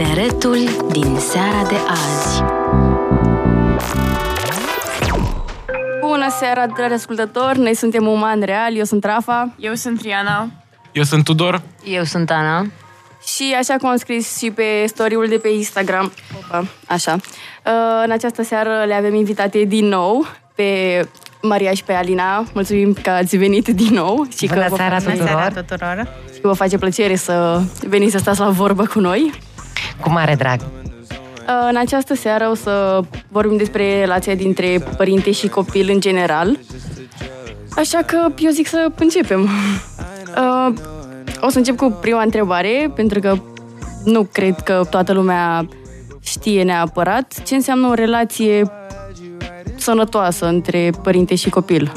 Tineretul din seara de azi. Bună seara, dragi ascultători! Noi suntem Uman Real, eu sunt Rafa. Eu sunt Triana. Eu sunt Tudor. Eu sunt Ana. Și așa cum am scris și pe story-ul de pe Instagram, opa, așa, uh, în această seară le avem invitate din nou pe Maria și pe Alina. Mulțumim că ați venit din nou. Și Bună că seara vă face, tuturor. Seara tuturor. și că vă face plăcere să veniți să stați la vorbă cu noi. Cu mare drag. Uh, În această seară o să vorbim despre relația dintre părinte și copil în general. Așa că eu zic să începem. Uh, O să încep cu prima întrebare, pentru că nu cred că toată lumea știe neapărat ce înseamnă o relație sănătoasă între părinte și copil.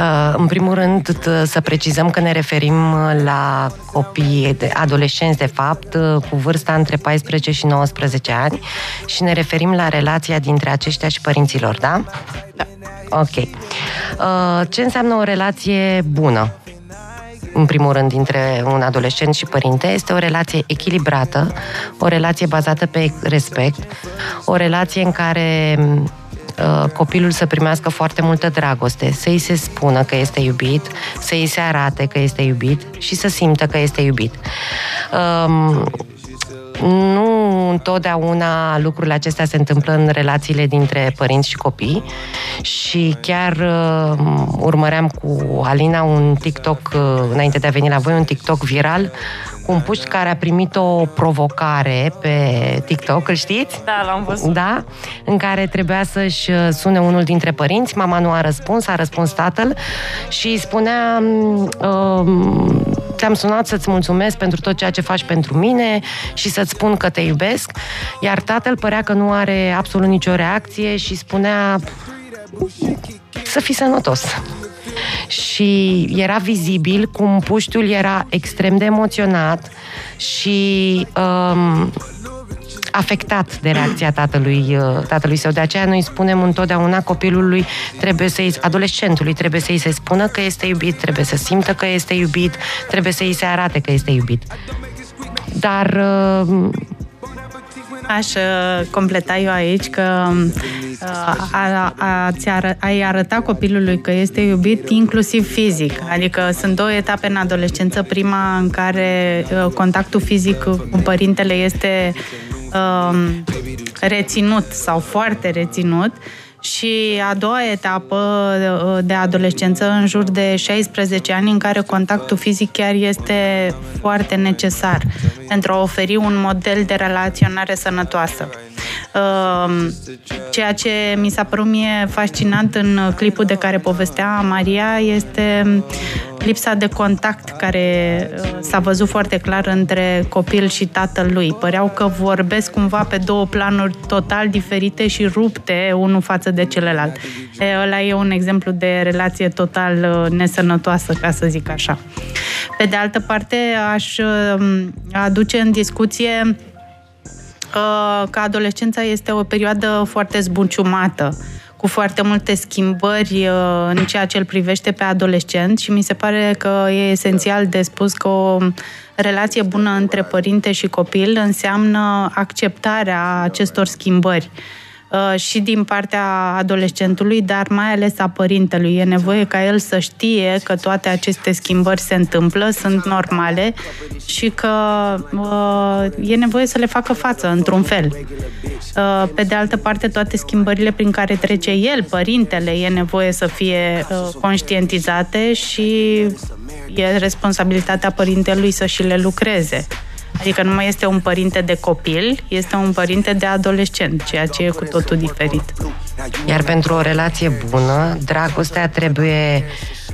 Uh, În primul rând, t- să precizăm că ne referim uh, la copii, de- adolescenți, de fapt, uh, cu vârsta între 14 și 19 ani și ne referim la relația dintre aceștia și părinților, da? Da. Ok. Uh, Ce înseamnă o relație bună? în primul rând, dintre un adolescent și părinte, este o relație echilibrată, o relație bazată pe respect, o relație în care uh, copilul să primească foarte multă dragoste, să îi se spună că este iubit, să îi se arate că este iubit și să simtă că este iubit. Um, nu întotdeauna lucrurile acestea se întâmplă în relațiile dintre părinți și copii și chiar uh, urmăream cu Alina un TikTok, uh, înainte de a veni la voi, un TikTok viral cu un puști care a primit o provocare pe TikTok, îl știți? Da, l-am văzut. Da? În care trebuia să-și uh, sune unul dintre părinți, mama nu a răspuns, a răspuns tatăl și îi spunea uh, ți-am sunat să-ți mulțumesc pentru tot ceea ce faci pentru mine și să-ți spun că te iubesc, iar tatăl părea că nu are absolut nicio reacție și spunea să fii sănătos. Și era vizibil cum puștiul era extrem de emoționat și um, afectat de reacția tatălui, uh, tatălui său. De aceea noi spunem întotdeauna copilului, trebuie să adolescentului trebuie să-i se spună că este iubit, trebuie să simtă că este iubit, trebuie să-i se arate că este iubit. Dar uh, Aș uh, completa eu aici că uh, a, a, ți ară, ai arăta copilului că este iubit inclusiv fizic. Adică sunt două etape în adolescență. Prima în care uh, contactul fizic cu părintele este um, reținut sau foarte reținut și a doua etapă uh, de adolescență, în jur de 16 ani, în care contactul fizic chiar este foarte necesar pentru a oferi un model de relaționare sănătoasă. Uh, Ceea ce mi s-a părut mie fascinant în clipul de care povestea Maria este lipsa de contact care uh, s-a văzut foarte clar între copil și tatăl lui. Păreau că vorbesc cumva pe două planuri total diferite și rupte unul față de celălalt. E, ăla e un exemplu de relație total uh, nesănătoasă, ca să zic așa. Pe de altă parte, aș uh, aduce în discuție uh, că adolescența este o perioadă foarte zbuciumată, cu foarte multe schimbări uh, în ceea ce îl privește pe adolescent și mi se pare că e esențial de spus că o relație bună între părinte și copil înseamnă acceptarea acestor schimbări. uh, și din partea adolescentului, dar mai ales a părintelui. E nevoie ca el să știe că toate aceste schimbări se întâmplă, sunt normale și că uh, e nevoie să le facă față într-un fel. Uh, pe de altă parte, toate schimbările prin care trece el, părintele, e nevoie să fie uh, conștientizate și e responsabilitatea părintelui să și le lucreze. Adică nu mai este un părinte de copil, este un părinte de adolescent, ceea ce e cu totul diferit. Iar pentru o relație bună, dragostea trebuie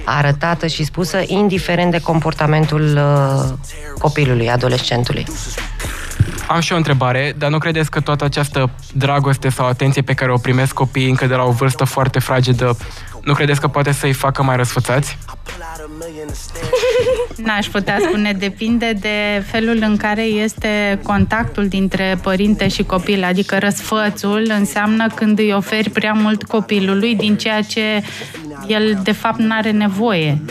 arătată și spusă indiferent de comportamentul uh, copilului, adolescentului. Am și o întrebare, dar nu credeți că toată această dragoste sau atenție pe care o primesc copiii încă de la o vârstă foarte fragedă, nu credeți că poate să-i facă mai răsfățați? N-aș putea spune, depinde de felul în care este contactul dintre părinte și copil, adică răsfățul înseamnă când îi oferi prea mult copilului din ceea ce el de fapt nu are nevoie.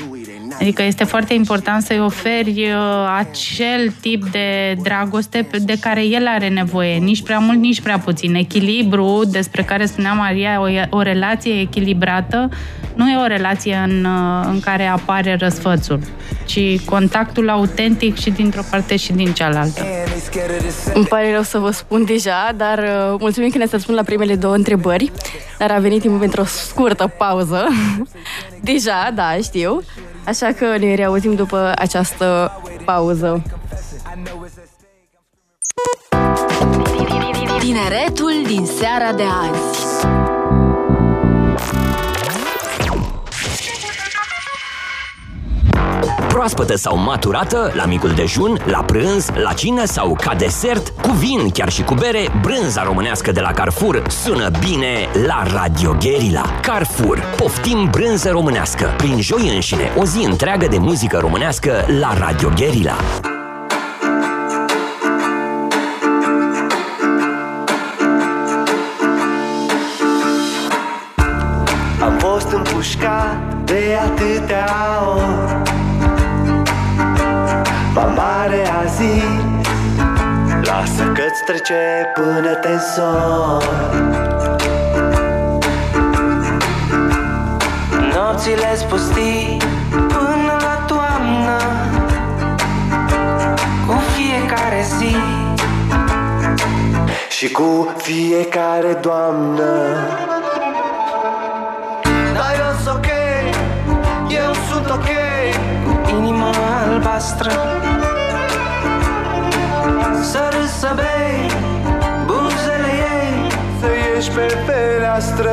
Adică este foarte important să-i oferi uh, acel tip de dragoste de care el are nevoie, nici prea mult, nici prea puțin. Echilibru, despre care spunea Maria, o, o relație echilibrată, nu e o relație în, uh, în care apare răsfățul, ci contactul autentic și dintr-o parte și din cealaltă. Îmi pare rău să vă spun deja, dar uh, mulțumim că ne-ați răspuns la primele două întrebări, dar a venit timpul pentru o scurtă pauză. deja, da, știu. Așa că ne reauzim după această pauză. Tineretul din seara de azi. Proaspătă sau maturată, la micul dejun, la prânz, la cină sau ca desert, cu vin, chiar și cu bere, brânza românească de la Carrefour sună bine la Radio Guerilla. Carrefour, poftim brânză românească. Prin joi înșine, o zi întreagă de muzică românească la Radio Guerilla. Am fost împușcat de atâtea ori Lasă că-ți trece până te însori Nopțile spustii până la toamnă Cu fiecare zi Și cu fiecare doamnă. Dar eu sunt ok, eu sunt ok. Cu inima albastră Să râzi, să bei Buzele ei. Să ieși pe fereastră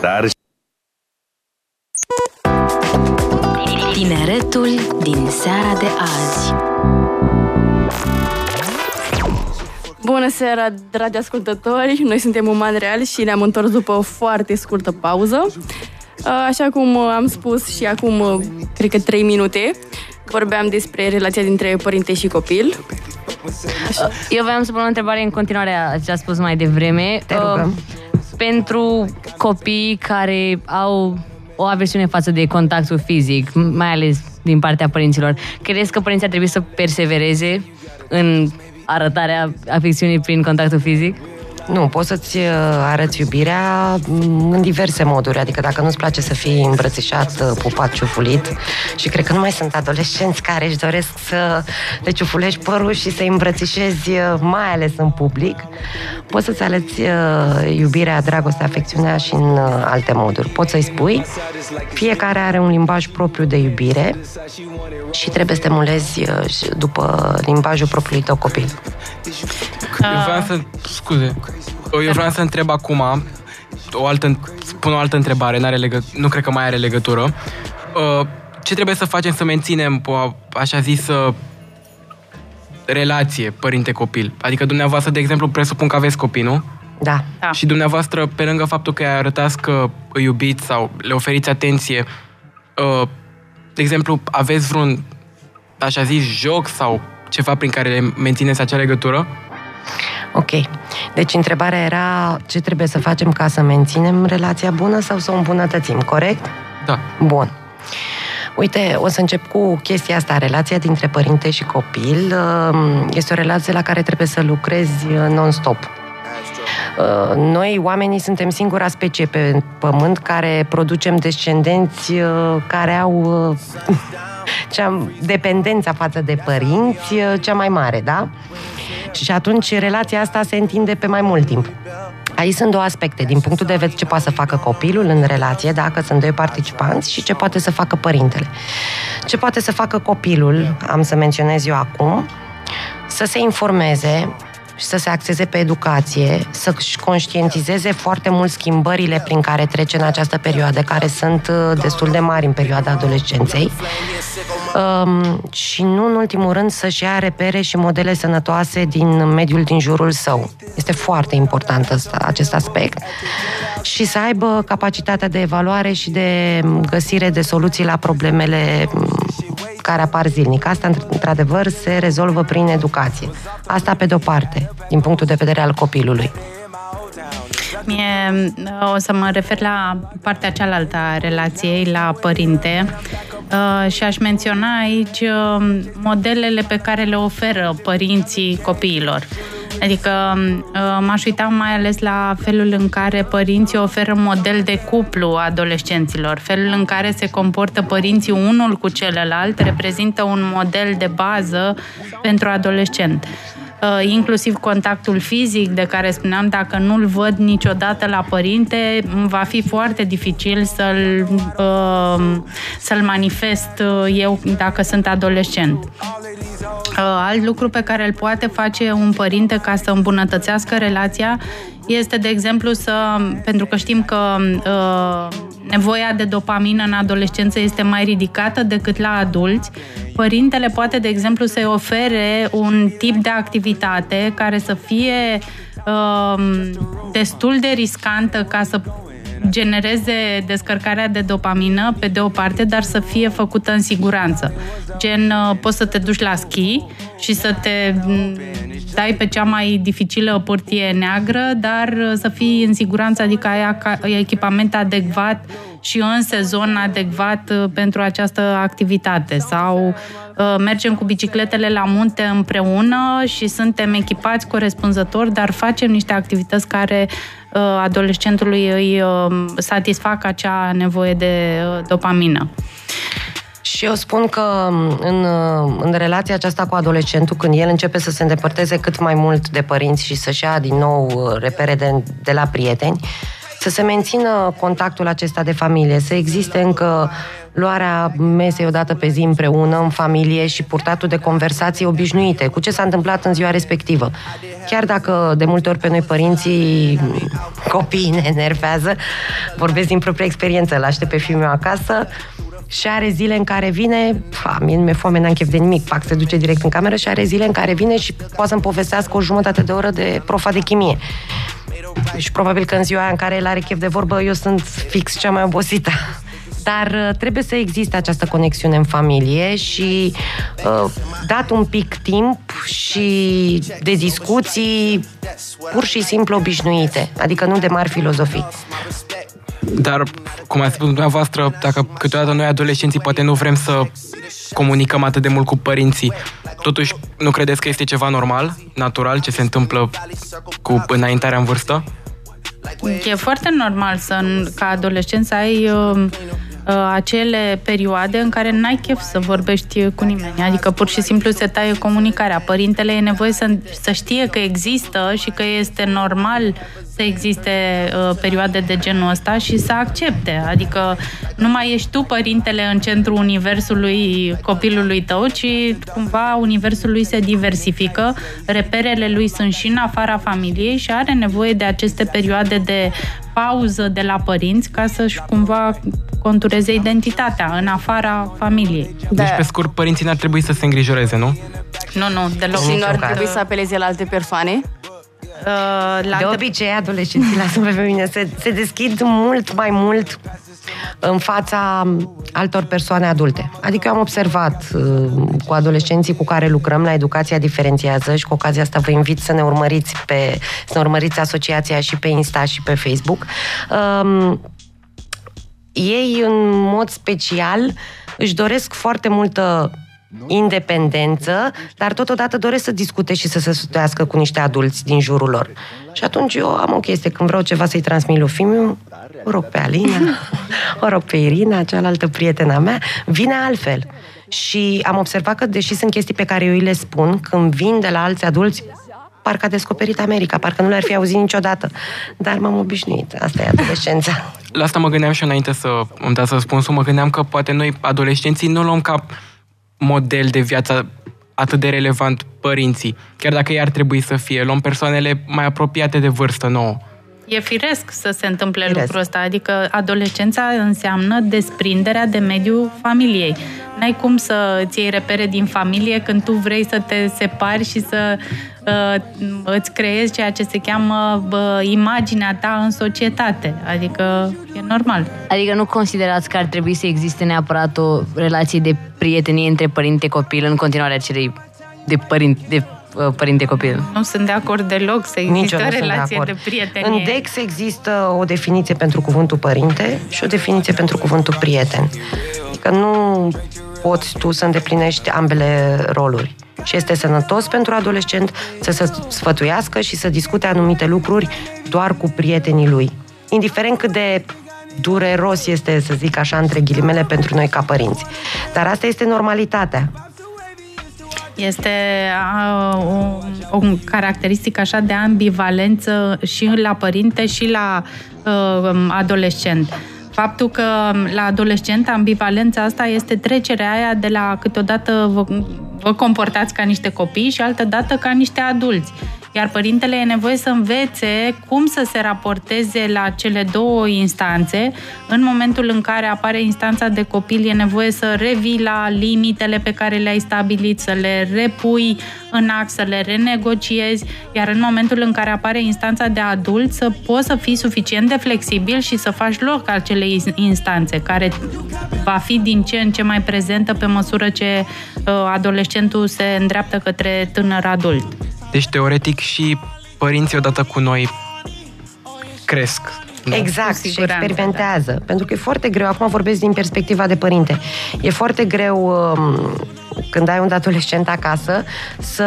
Dar Tineretul din seara de azi. Bună seara, dragi ascultători! Noi suntem Uman Real și ne-am întors după o foarte scurtă pauză. Așa cum am spus și acum, cred că 3 minute, vorbeam despre relația dintre părinte și copil. Eu voiam să pun o întrebare în continuare a ce a spus mai devreme. Te rugăm. Uh, pentru copii care au o aversiune față de contactul fizic, mai ales din partea părinților, crezi că părinții ar trebui să persevereze în arătarea afecțiunii prin contactul fizic? Nu, poți să-ți uh, arăți iubirea mm, în diverse moduri. Adică dacă nu-ți place să fii îmbrățișat, uh, pupat, ciufulit și cred că nu mai sunt adolescenți care își doresc să le ciufulești părul și să-i îmbrățișezi, uh, mai ales în public, poți să-ți arăți uh, iubirea, dragostea, afecțiunea și în uh, alte moduri. Poți să-i spui, fiecare are un limbaj propriu de iubire și trebuie să te mulezi uh, și după limbajul propriului tău copil. Eu vreau să... Scuze. Eu vreau să întreb acum o altă, pun o altă întrebare, n-are legă, nu cred că mai are legătură. Uh, ce trebuie să facem să menținem o așa zisă relație părinte-copil? Adică dumneavoastră, de exemplu, presupun că aveți copii, nu? Da. Da. Și dumneavoastră, pe lângă faptul că arătați că îi iubiți sau le oferiți atenție, uh, de exemplu, aveți vreun, așa zis, joc sau ceva prin care mențineți acea legătură? Ok. Deci întrebarea era ce trebuie să facem ca să menținem relația bună sau să o îmbunătățim, corect? Da. Bun. Uite, o să încep cu chestia asta, relația dintre părinte și copil. uh, Este o relație la care trebuie să lucrezi uh, non-stop. Uh, Noi, oamenii, suntem singura specie pe pământ care producem descendenți uh, care au uh, cea, dependența față de părinți uh, cea mai mare, da? Și atunci relația asta se întinde pe mai mult timp. Aici sunt două aspecte, din punctul de vedere ce poate să facă copilul în relație, dacă sunt doi participanți, și ce poate să facă părintele. Ce poate să facă copilul, am să menționez eu acum, să se informeze și să se axeze pe educație, să-și conștientizeze foarte mult schimbările prin care trece în această perioadă, care sunt uh, destul de mari în perioada adolescenței. Um, și nu în ultimul rând să-și ia repere și modele sănătoase din mediul din jurul său. Este foarte important ăsta, acest aspect. Și să aibă capacitatea de evaluare și de găsire de soluții la problemele m, care apar zilnic. Asta, într-adevăr, se rezolvă prin educație. Asta pe de-o parte, din punctul de vedere al copilului. Mie o să mă refer la partea cealaltă a relației, la părinte. Uh, și aș menționa aici uh, modelele pe care le oferă părinții copiilor. Adică uh, m-aș uita mai ales la felul în care părinții oferă model de cuplu adolescenților. Felul în care se comportă părinții unul cu celălalt reprezintă un model de bază pentru adolescent. Uh, inclusiv contactul fizic de care spuneam, dacă nu-l văd niciodată la părinte, îmi va fi foarte dificil să-l, uh, să-l manifest uh, eu dacă sunt adolescent. Alt lucru pe care îl poate face un părinte ca să îmbunătățească relația este, de exemplu, să, pentru că știm că uh, nevoia de dopamină în adolescență este mai ridicată decât la adulți, părintele poate, de exemplu, să-i ofere un tip de activitate care să fie uh, destul de riscantă ca să genereze descărcarea de dopamină pe de o parte, dar să fie făcută în siguranță. Gen, uh, poți să te duci la schi și să te m, dai pe cea mai dificilă pârtie neagră, dar uh, să fii în siguranță, adică ai aca- ai echipament adecvat și în sezon adecvat uh, pentru această activitate. Sau uh, mergem cu bicicletele la munte împreună și suntem echipați corespunzător, dar facem niște activități care uh, adolescentului îi uh, satisfac acea nevoie de uh, dopamină. Și eu spun că în, în relația aceasta cu adolescentul, când el începe să se îndepărteze cât mai mult de părinți și să-și ia din nou repere de, de la prieteni, să se mențină contactul acesta de familie, să existe încă luarea mesei odată pe zi împreună, în familie și purtatul de conversații obișnuite, cu ce s-a întâmplat în ziua respectivă. Chiar dacă de multe ori pe noi părinții, copiii ne enervează, vorbesc din propria experiență, îl aștept pe fiul meu acasă, și are zile în care vine, fa, mie nu mi-e foame, n-am chef de nimic, fac, se duce direct în cameră și are zile în care vine și poate să-mi povestească o jumătate de oră de profa de chimie. Și probabil că în ziua aia în care el are chef de vorbă, eu sunt fix cea mai obosită. Dar uh, trebuie să existe această conexiune în familie și uh, dat un pic timp și de discuții pur și simplu obișnuite, adică nu de mari filozofii. Dar, cum ați spus dumneavoastră, dacă câteodată noi adolescenții poate nu vrem să comunicăm atât de mult cu părinții, totuși nu credeți că este ceva normal, natural, ce se întâmplă cu înaintarea în vârstă? E foarte normal să, ca adolescent să ai uh, uh, acele perioade în care n-ai chef să vorbești cu nimeni. Adică pur și simplu se taie comunicarea. Părintele e nevoie să, să știe că există și că este normal să existe uh, perioade de genul ăsta și să accepte. Adică nu mai ești tu părintele în centrul universului copilului tău, ci cumva universul lui se diversifică, reperele lui sunt și în afara familiei și are nevoie de aceste perioade de pauză de la părinți ca să-și cumva contureze identitatea în afara familiei. Deci, pe scurt, părinții n-ar trebui să se îngrijoreze, nu? Nu, nu, deloc. Și nu ar trebui să apeleze la alte persoane? Uh, la De obicei, adolescenții, lasă pe mine, se, se deschid mult mai mult în fața altor persoane adulte. Adică eu am observat uh, cu adolescenții cu care lucrăm la Educația Diferențiază și cu ocazia asta vă invit să ne urmăriți pe să ne urmăriți asociația și pe Insta și pe Facebook. Um, ei, în mod special, își doresc foarte multă independență, dar totodată doresc să discute și să se sfătuiască cu niște adulți din jurul lor. Și atunci eu am o chestie, când vreau ceva să-i transmit lui Fimiu, o rog pe Alina, o rog pe Irina, cealaltă prietena mea, vine altfel. Și am observat că, deși sunt chestii pe care eu îi le spun, când vin de la alți adulți, parcă a descoperit America, parcă nu le-ar fi auzit niciodată. Dar m-am obișnuit, asta e adolescența. La asta mă gândeam și înainte să îmi dați răspunsul, mă gândeam că poate noi, adolescenții, nu luăm ca model de viață atât de relevant părinții, chiar dacă ei ar trebui să fie. Luăm persoanele mai apropiate de vârstă nouă. E firesc să se întâmple firesc. lucrul ăsta, adică adolescența înseamnă desprinderea de mediul familiei. N-ai cum să îți iei repere din familie când tu vrei să te separi și să uh, îți creezi ceea ce se cheamă uh, imaginea ta în societate. Adică e normal. Adică nu considerați că ar trebui să existe neapărat o relație de prietenie între părinte-copil în continuarea celei de părinte, de uh, părinte-copil. Nu sunt de acord deloc să existe Nici eu o nu sunt de relație de, acord. prietenie. În DEX există o definiție pentru cuvântul părinte și o definiție pentru cuvântul prieten. Adică nu poți tu să îndeplinești ambele roluri. Și este sănătos pentru adolescent să se sfătuiască și să discute anumite lucruri doar cu prietenii lui. Indiferent cât de dureros este, să zic așa, între ghilimele, pentru noi ca părinți. Dar asta este normalitatea. Este a, o, o caracteristică așa de ambivalență și la părinte și la uh, adolescent. Faptul că la adolescent ambivalența asta este trecerea aia de la câteodată vă, vă comportați ca niște copii și altădată ca niște adulți. Iar părintele e nevoie să învețe cum să se raporteze la cele două instanțe. În momentul în care apare instanța de copil, e nevoie să revii la limitele pe care le-ai stabilit, să le repui în act, să le renegociezi, iar în momentul în care apare instanța de adult, să poți să fii suficient de flexibil și să faci loc acelei instanțe, care va fi din ce în ce mai prezentă pe măsură ce uh, adolescentul se îndreaptă către tânăr adult. Deci, teoretic, și părinții odată cu noi cresc. nu? Exact, și siguranță, experimentează. Pentru că e foarte greu, acum vorbesc din perspectiva de părinte, e foarte greu um, când ai un adolescent acasă să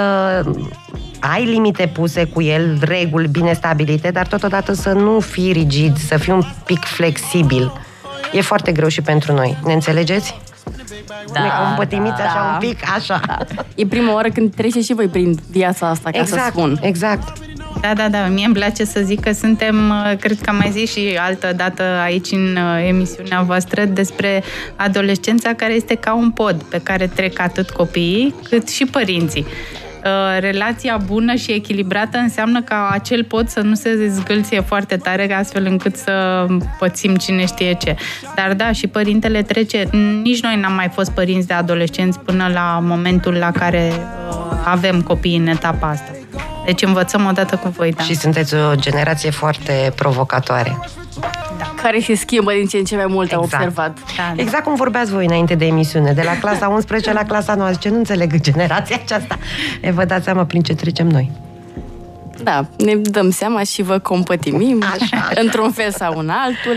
ai limite puse cu el, reguli bine stabilite, dar totodată să nu fii rigid, să fii un pic flexibil. E foarte greu și pentru noi. Ne înțelegeți? Da, ne compătimiți da. așa un pic, așa. E prima oară când treceți și voi prin viața asta, ca să Exact, spun. exact. Da, da, da. Mie îmi place să zic că suntem, uh, cred că am mai zis și altă dată aici în uh, emisiunea voastră, despre adolescența care este ca un pod pe care trec atât copiii cât și părinții. Uh, Relația bună și echilibrată înseamnă ca acel pod să nu se zgâlție foarte tare astfel încât să pățim cine știe ce. Dar da, și părintele trece, nici noi n-am mai fost părinți de adolescenți până la momentul la care uh, avem copii în etapa asta. Deci învățăm odată cu voi, da. Și sunteți o generație foarte provocatoare. Care se schimbă din ce în ce mai mult, am Exact. observat. Da, da. Exact cum vorbeați voi înainte de emisiune, de la clasa 11 la clasa 9. Ce nu înțeleg generația aceasta. E, vă dați seama prin ce trecem noi. Da, ne dăm seama și vă compătimim Așa, așa. într-un fel sau în altul.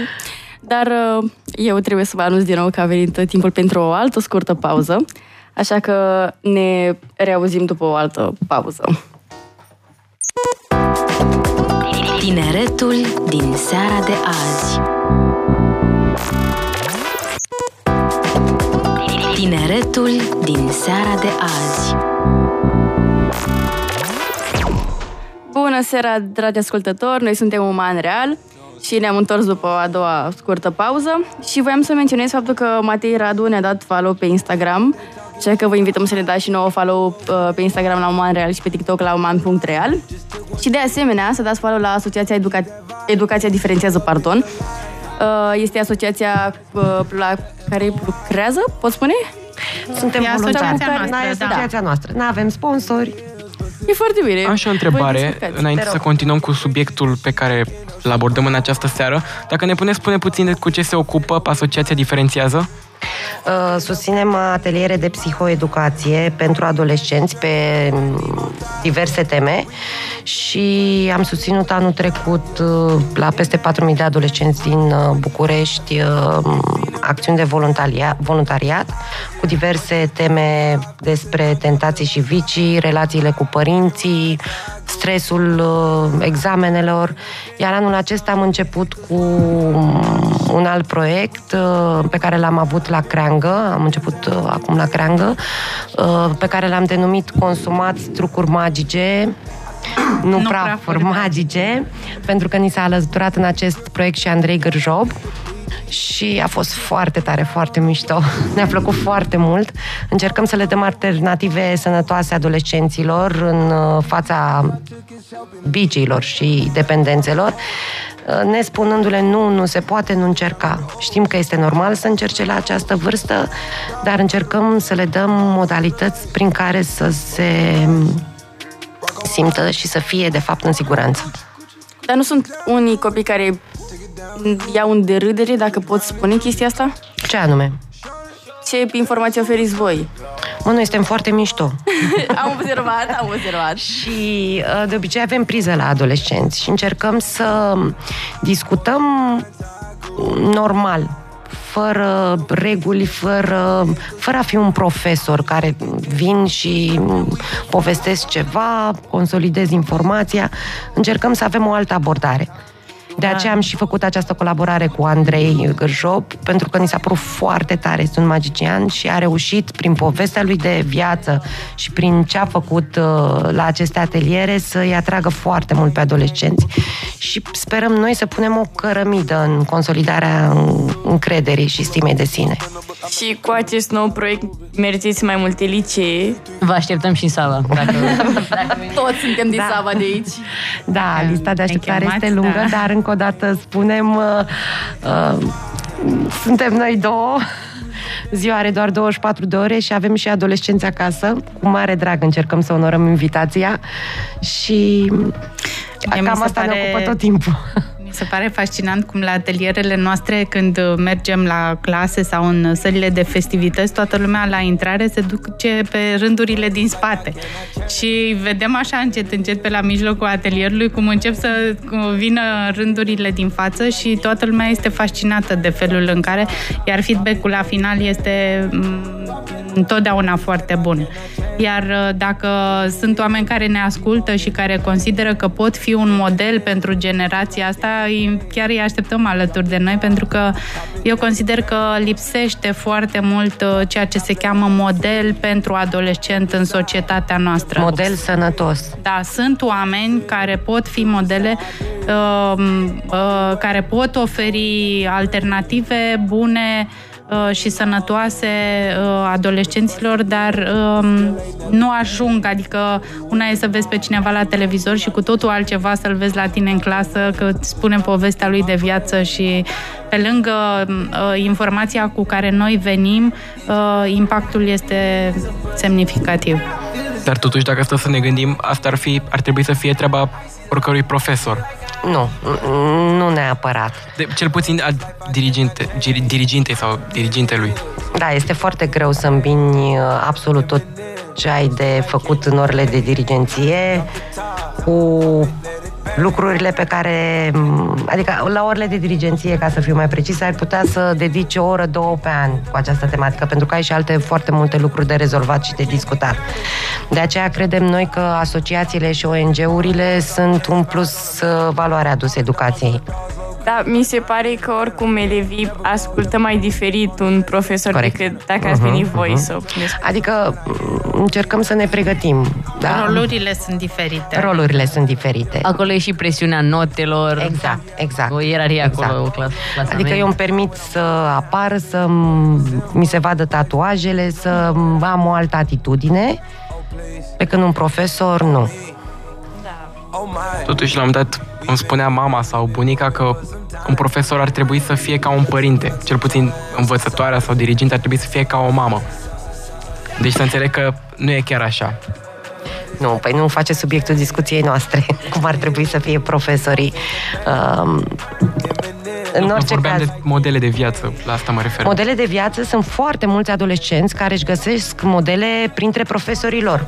Dar uh, eu trebuie să vă anunț din nou că a venit timpul pentru o altă scurtă pauză, așa că ne reauzim după o altă pauză. Tineretul din seara de azi. Tineretul din seara de azi. Bună seara, dragi ascultători! Noi suntem Uman Real și ne-am întors după a doua scurtă pauză și voiam să menționez faptul că Matei Radu ne-a dat follow pe Instagram, așa că vă invităm să ne dați și nouă follow uh, pe Instagram la Uman Real și pe TikTok la uman.real și de asemenea să dați follow la Asociația Educa- Educația Diferențiază, pardon. Uh, Este asociația uh, la care lucrează, pot spune? Suntem E voluntari. asociația noastră, N-ai da. asociația noastră. Nu avem sponsori. E foarte bine. Am și o Voi întrebare, descurcați. înainte Te să rog. continuăm cu subiectul pe care îl abordăm în această seară. Dacă ne puteți spune puțin de cu ce se ocupă Asociația Diferențiază? Uh, Susținem ateliere de psihoeducație pentru adolescenți pe mm, diverse teme și am susținut anul trecut uh, la peste 4.000 de adolescenți din uh, București uh, acțiuni de voluntaria- voluntariat cu diverse teme despre tentații și vicii, relațiile cu părinții, stresul uh, examenelor. Iar anul acesta am început cu un alt proiect uh, pe care l-am avut la Creangă, am început uh, acum la Creangă, uh, pe care l-am denumit Consumați trucuri magice, nu, nu prafuri magice, pentru că ni s-a alăturat în acest proiect și Andrei Gârjob și a fost foarte tare, foarte mișto. Ne-a plăcut foarte mult. Încercăm să le dăm alternative sănătoase adolescenților în uh, fața biciilor și dependențelor, uh, ne spunându-le nu, nu se poate, nu încerca. Știm că este normal să încerce la această vârstă, dar încercăm să le dăm modalități prin care să se simtă și să fie, de fapt, în siguranță. Dar nu sunt unii copii care iau în derâdere, dacă pot spune chestia asta? Ce anume? Ce informații oferiți voi? Mă, noi suntem foarte mișto. am observat, am observat. Și uh, de obicei avem priză la adolescenți și încercăm să discutăm normal, fără reguli, fără, fără a fi un profesor care vin și povestesc ceva, consolidez informația. Încercăm să avem o altă abordare. De aceea am și făcut această colaborare cu Andrei Gârjob, pentru că ni s-a părut foarte tare, este un magician și a reușit, prin povestea lui de viață și prin ce a făcut uh, la aceste ateliere, să-i atragă foarte mult pe adolescenți. Și sperăm noi să punem o cărămidă în consolidarea încrederii și stimei de sine. Și cu acest nou proiect mergeți mai multe licee. Vă așteptăm și în Sava. Dacă... Toți suntem din Da. Sava de aici. Da, lista de așteptare chemați, este lungă, da. dar încă o dată spunem, uh, uh, suntem noi două, ziua are doar 24 de ore și avem și adolescenți acasă. Cu mare drag încercăm să onorăm invitația și Mie mi cam se asta ne pare- ocupă tot timpul. Mi se pare fascinant cum la atelierele noastre, când uh, mergem la clase sau în sălile de festivități, toată lumea la intrare se duce pe rândurile din spate. Și vedem așa încet, încet pe la mijlocul atelierului cum încep să vină rândurile din față și toată lumea este fascinată de felul în care, iar feedback-ul la final este mm, întotdeauna foarte bun. Iar uh, dacă sunt oameni care ne ascultă și care consideră că pot fi un model pentru generația asta, îi- chiar îi așteptăm alături de noi, pentru că eu consider că lipsește foarte mult uh, ceea ce se cheamă model pentru adolescent în societatea noastră. Model sănătos. Da, sunt oameni care pot fi modele uh, uh, care pot oferi alternative bune uh, și sănătoase uh, adolescenților, dar um, nu ajung. Adică una e să vezi pe cineva la televizor și cu totul altceva să-l vezi la tine în clasă, că îți spune povestea lui de viață și pe lângă uh, informația cu care noi venim, uh, impactul este semnificativ. Dar totuși, dacă stăm să ne gândim, asta ar, fi, ar trebui să fie treaba oricărui profesor. Nu, nu neapărat. De, cel puțin a diriginte, giri- dirigintei sau dirigintelui. Da, este foarte greu să îmbini uh, absolut tot ce ai de făcut în orele de dirigenție cu lucrurile pe care, m, adică la orele de dirigenție, ca să fiu mai precis, ai putea să dedici o oră, două pe an cu această tematică, pentru că ai și alte foarte multe lucruri de rezolvat și de discutat. De aceea credem noi că asociațiile și ONG-urile sunt un plus uh, valoare adus educației. Da, mi se pare că oricum elevii ascultă mai diferit un profesor Corect. decât dacă ați venit voi Mhm, să puneți. Adică m, încercăm să ne pregătim. Da? Rolurile sunt diferite. Rolurile sunt diferite. Acolo e și presiunea notelor. Exact, exact. O ierarhie Exact. acolo, o clas, clasament. Adică eu îmi permit să apar, să m- mi se vadă tatuajele, să m- am o altă atitudine, pe când un profesor nu. Totuși, la un moment dat, îmi spunea mama sau bunica că un profesor ar trebui să fie ca un părinte. Cel puțin învățătoarea sau diriginta ar trebui să fie ca o mamă. Deci să înțeleg că nu e chiar așa. Nu, păi nu face subiectul discuției noastre, cum ar trebui să fie profesorii. Um, în Nu, orice vorbeam caz, de modele de viață, la asta mă refer. modele de viață sunt foarte mulți adolescenți care își găsesc modele printre profesorii lor.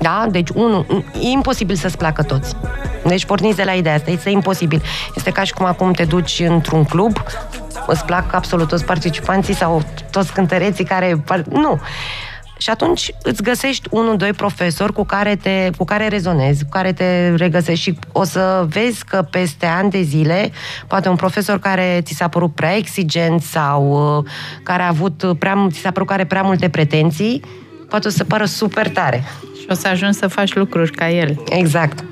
Da? Deci, unul, e imposibil să-ți placă toți. Deci porniți de la ideea asta, este imposibil. Este ca și cum acum te duci într-un club, îți plac absolut toți participanții sau toți cântăreții care... par- Nu. Și atunci îți găsești unul, doi profesori cu care, te, cu care rezonezi, cu care te regăsești și o să vezi că peste ani de zile, poate un profesor care ți s-a părut prea exigent sau uh, care a avut prea, ți s-a părut că are prea multe pretenții, poate o să pară super tare. Și o să ajungi să faci lucruri ca el. Exact.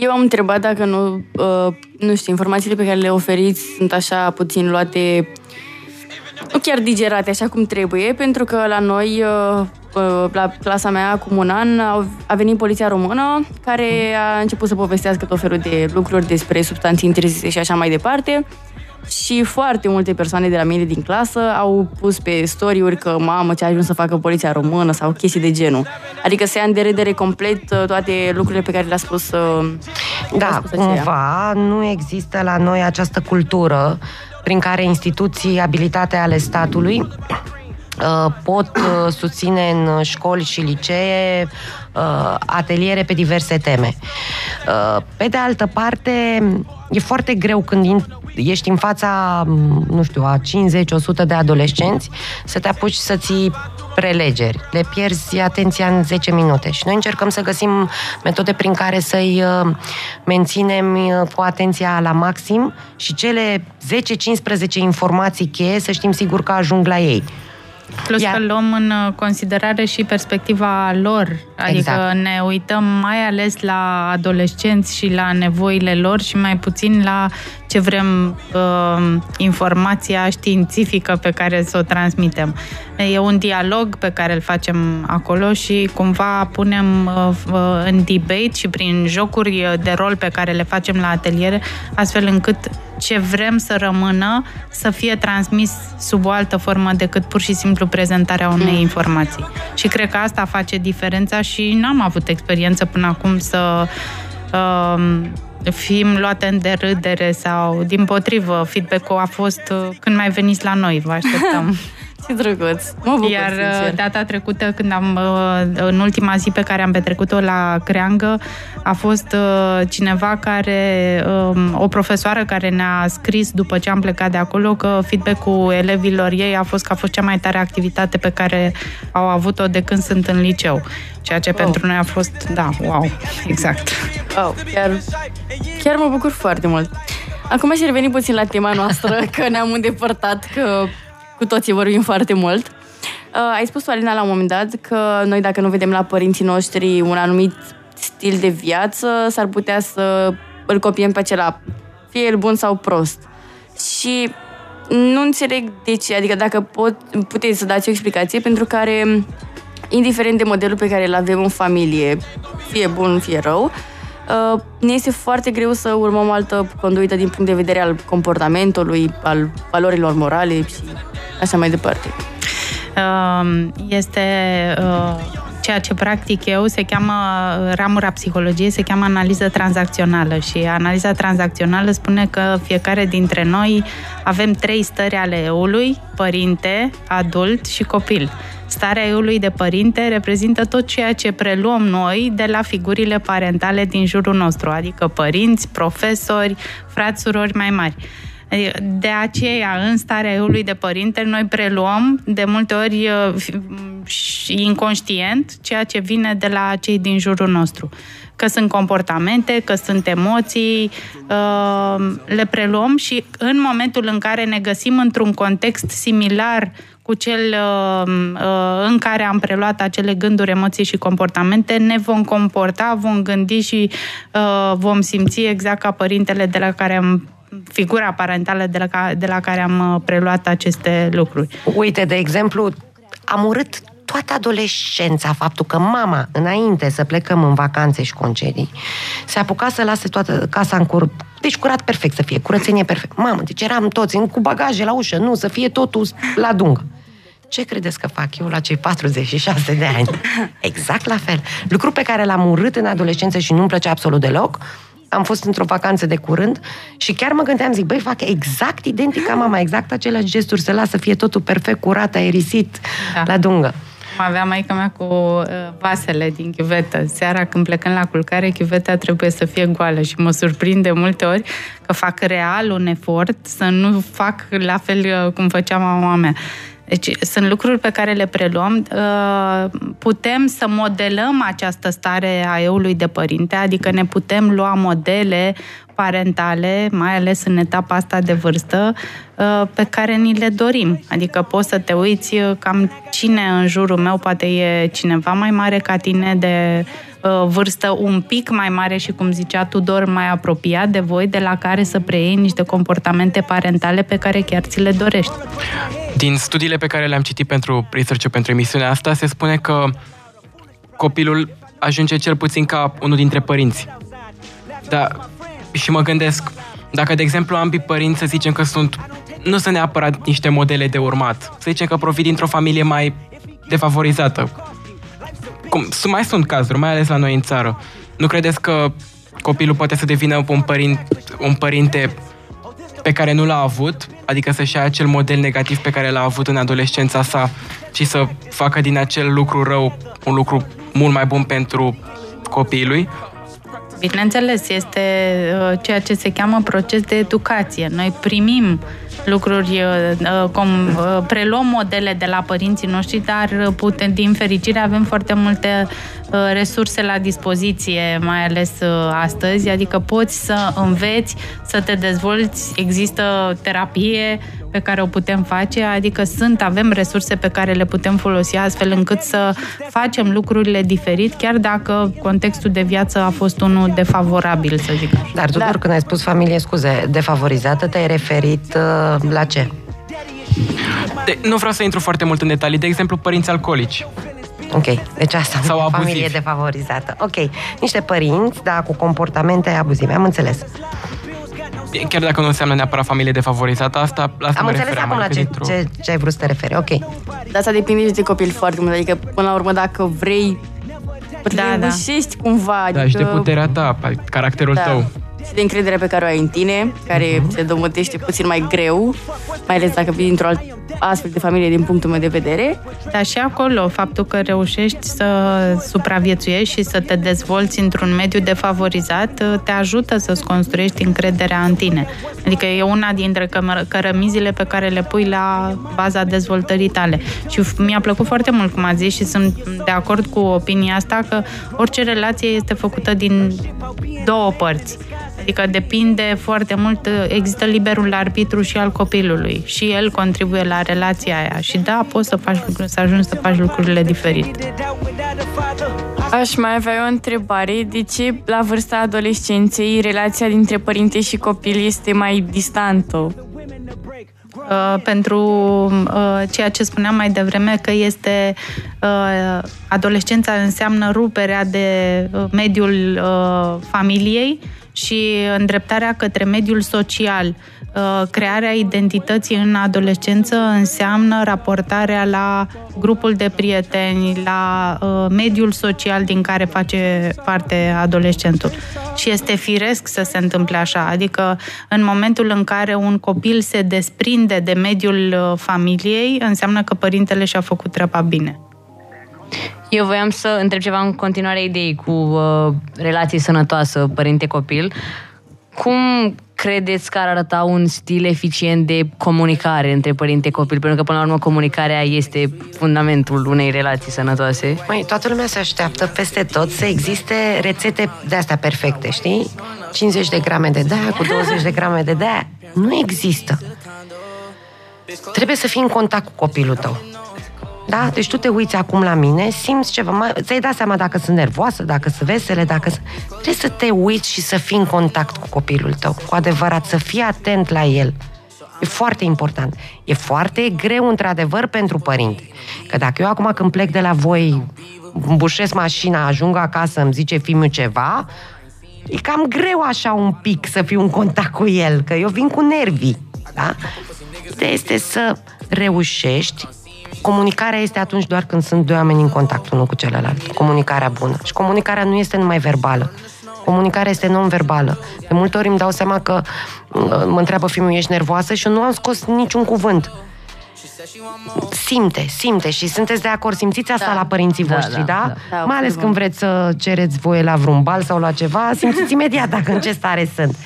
Eu am întrebat dacă nu, uh, nu știu, informațiile pe care le oferiți sunt așa puțin luate, nu chiar digerate așa cum trebuie, pentru că la noi, uh, uh, la clasa mea, acum un an, au- a venit poliția română, care a început să povestească tot felul de lucruri despre substanțe interzise și așa mai departe. Și foarte multe persoane de la mine din clasă au pus pe story-uri că mamă ce a ajuns să facă poliția română sau chestii de genul. Adică se ia în deredere complet uh, toate lucrurile pe care le-a spus uh, Da, le-a spus aceea. cumva nu există la noi această cultură prin care instituții abilitate ale statului uh, pot uh, susține în școli și licee uh, ateliere pe diverse teme. Uh, Pe de altă parte, e foarte greu când in- ești în fața, m, nu știu, a 50-100 de adolescenți să te apuci să ții prelegeri. Le pierzi atenția în 10 minute și noi încercăm să găsim metode prin care să-i uh, menținem uh, cu atenția la maxim și cele 10-15 informații cheie să știm sigur că ajung la ei. Plus Iar- că luăm în uh, considerare și perspectiva lor. Adică Exact. ne uităm mai ales la adolescenți și la nevoile lor și mai puțin la ce vrem uh, informația științifică pe care să o transmitem. E un dialog pe care îl facem acolo și cumva punem uh, uh, în debate și prin jocuri de rol pe care le facem la ateliere, astfel încât ce vrem să rămână să fie transmis sub o altă formă decât pur și simplu prezentarea unei informații. Și cred că asta face diferența și n-am avut experiență până acum să um, fim luate în derâdere sau, din potrivă, feedback-ul a fost uh, când mai veniți la noi, vă așteptăm. Ce drăguț. Mă bucur, Iar uh, sincer. data trecută, când am, uh, în ultima zi pe care am petrecut-o la Creangă, a fost uh, cineva care, um, o profesoară care ne-a scris după ce am plecat de acolo că feedback-ul elevilor ei a fost că a fost cea mai tare activitate pe care au avut-o de când sunt în liceu. Ceea ce wow. pentru noi a fost, da, wow, exact. Wow, chiar, chiar mă bucur foarte mult. Acum aș reveni puțin la tema noastră, că ne-am îndepărtat, că cu toții vorbim foarte mult. Uh, ai spus tu, Alina, la un moment dat că noi, dacă nu vedem la părinții noștri un anumit stil de viață, s-ar putea să îl copiem pe acela, fie el bun sau prost. Și nu înțeleg de ce, adică dacă pot, puteți să dați o explicație pentru care, indiferent de modelul pe care îl avem în familie, fie bun, fie rău, uh, ne este foarte greu să urmăm o altă conduită din punct de vedere al comportamentului, al valorilor morale și așa mai departe. Um, Este uh, ceea ce practic eu, se cheamă, ramura psihologiei, se cheamă analiză tranzacțională și analiza tranzacțională spune că fiecare dintre noi avem trei stări ale eului, părinte, adult și copil. Starea eului de părinte reprezintă tot ceea ce preluăm noi de la figurile parentale din jurul nostru, adică părinți, profesori, frați, surori mai mari. De aceea, în starea eului de părinte, noi preluăm de multe ori uh, fi- și inconștient ceea ce vine de la cei din jurul nostru. Că sunt comportamente, că sunt emoții, uh, le preluăm și în momentul în care ne găsim într-un context similar cu cel uh, uh, în care am preluat acele gânduri, emoții și comportamente, ne vom comporta, vom gândi și uh, vom simți exact ca părintele de la care am figura parentală de la, ca- de la care am uh, preluat aceste lucruri. Uite, de exemplu, am urât toată adolescența faptul că mama, înainte să plecăm în vacanțe și concedii, se apuca să lase toată casa în cur... Deci curat perfect să fie, curățenie perfect. Mamă, deci eram toți în- cu bagaje la ușă, nu, să fie totul la dungă. Ce credeți că fac eu la cei 46 de ani? Exact la fel. Lucru pe care l-am urât în adolescență și nu-mi plăcea absolut deloc, am fost într-o vacanță de curând și chiar mă gândeam, zic, băi, fac exact identic ca mama, exact aceleași gesturi, să lasă fie totul perfect curat, aerisit, da. la dungă. Mă avea maica mea cu uh, vasele din chiuvetă. Seara când plecăm la culcare, chiuveta trebuie să fie goală și mă surprinde multe ori că fac real un efort să nu fac la fel uh, cum făcea mama mea. Deci sunt lucruri pe care le preluăm. Uh, Putem să modelăm această stare a eului de părinte, adică ne putem lua modele parentale, mai ales în etapa asta de vârstă, uh, pe care ni le dorim. Adică poți să te uiți uh, cam cine în jurul meu poate e cineva mai mare ca tine de uh, vârstă un pic mai mare și, cum zicea Tudor, mai apropiat de voi, de la care să preiei niște comportamente parentale pe care chiar ți le dorești. Din studiile pe care le-am citit pentru research pentru emisiunea asta, se spune că copilul ajunge cel puțin ca unul dintre părinți. Da, și mă gândesc, dacă, de exemplu, ambii părinți, să zicem că sunt, nu sunt neapărat niște modele de urmat, să zicem că provin dintr-o familie mai defavorizată, cum, su- mai sunt cazuri, mai ales la noi în țară. Nu credeți că copilul poate să devină un, părin, un părinte pe care nu l-a avut, adică să-și ia acel model negativ pe care l-a avut în adolescența sa și să facă din acel lucru rău un lucru mult mai bun pentru copiii lui? Bineînțeles, este uh, ceea ce se cheamă proces de educație. Noi primim lucruri, uh, uh, cum, uh, preluăm modele de la părinții noștri, dar uh, putem, din fericire avem foarte multe uh, resurse la dispoziție, mai ales uh, astăzi, adică poți să înveți, să te dezvolți, există terapie pe care o putem face, adică sunt, avem resurse pe care le putem folosi astfel încât să facem lucrurile diferit, chiar dacă contextul de viață a fost unul defavorabil, să zic așa. Dar, Tudor, când ai spus familie, scuze, defavorizată, te-ai referit uh, la ce? De, nu vreau să intru foarte mult în detalii, de exemplu, părinți alcoolici. Ok, deci asta, Sau abuzivi. familie defavorizată. Ok, niște părinți, da, cu comportamente abuzive, am înțeles. Chiar dacă nu înseamnă neapărat familie defavorizată, asta, la asta am mă înțeles refeream, acum la adică ce, dintr-o- ce, ce ai vrut să te referi, ok. Dar asta depinde și de copil foarte mult. Adică, până la urmă, dacă vrei, Da, da. reușești cumva. Adică, Da, și de puterea ta, caracterul da. tău. Și de încredere pe care o ai în tine, care se domătește puțin mai greu, mai ales dacă vii dintr-o alt, astfel de familie din punctul meu de vedere. Dar și acolo, faptul că reușești să supraviețuiești și să te dezvolți într-un mediu defavorizat, te ajută să-ți construiești încrederea în tine. Adică e una dintre cămă- cărămizile pe care le pui la baza dezvoltării tale. Și f- mi-a plăcut foarte mult cum a zis și sunt de acord cu opinia asta că orice relație este făcută din două părți. Adică depinde foarte mult, există liberul arbitru și al copilului și el contribuie la relația aia. Și da, poți să faci lucruri, să ajungi să faci lucrurile diferite. Aș mai avea o întrebare. De ce la vârsta adolescenței relația dintre părinte și copil este mai distantă? Uh, pentru uh, ceea ce spuneam mai devreme, că este uh, adolescența înseamnă ruperea de uh, mediul uh, familiei și îndreptarea către mediul social. Uh, crearea identității în adolescență înseamnă raportarea la grupul de prieteni, la uh, mediul social din care face parte adolescentul. Și este firesc să se întâmple așa, adică în momentul în care un copil se desprinde de mediul uh, familiei, înseamnă că părintele și-a făcut treaba bine. Eu voiam să întreb ceva în continuare idei cu uh, relație sănătoasă părinte-copil. Cum credeți că ar arăta un stil eficient de comunicare între părinte-copil? Pentru că, până la urmă, comunicarea este fundamentul unei relații sănătoase. Măi, toată lumea se așteaptă peste tot să existe rețete de astea perfecte, știi? 50 de grame de de cu 20 de grame de de Nu există. Trebuie să fii în contact cu copilul tău. Da? Deci tu te uiți acum la mine, simți ceva, mă, ți-ai dat seama dacă sunt nervoasă, dacă sunt vesele, dacă sunt... Trebuie să te uiți și să fii în contact cu copilul tău, cu adevărat, să fii atent la el. E foarte important. E foarte greu, într-adevăr, pentru părinte. Că dacă eu acum când plec de la voi, îmbușesc mașina, ajung acasă, îmi zice fiul ceva, e cam greu așa un pic să fiu în contact cu el, că eu vin cu nervii. Da? Ideea este să reușești comunicarea este atunci doar când sunt doi oameni în contact unul cu celălalt. Comunicarea bună. Și comunicarea nu este numai verbală. Comunicarea este non-verbală. De multe ori îmi dau seama că uh, mă întreabă fiul, ești nervoasă? Și eu nu am scos niciun cuvânt. Simte, simte și sunteți de acord, simțiți asta Da. la părinții Da, voștri, da, da? da. Da, Mai ales observăm. când vreți să cereți voie la vreun bal sau la ceva, simțiți imediat dacă în ce stare sunt.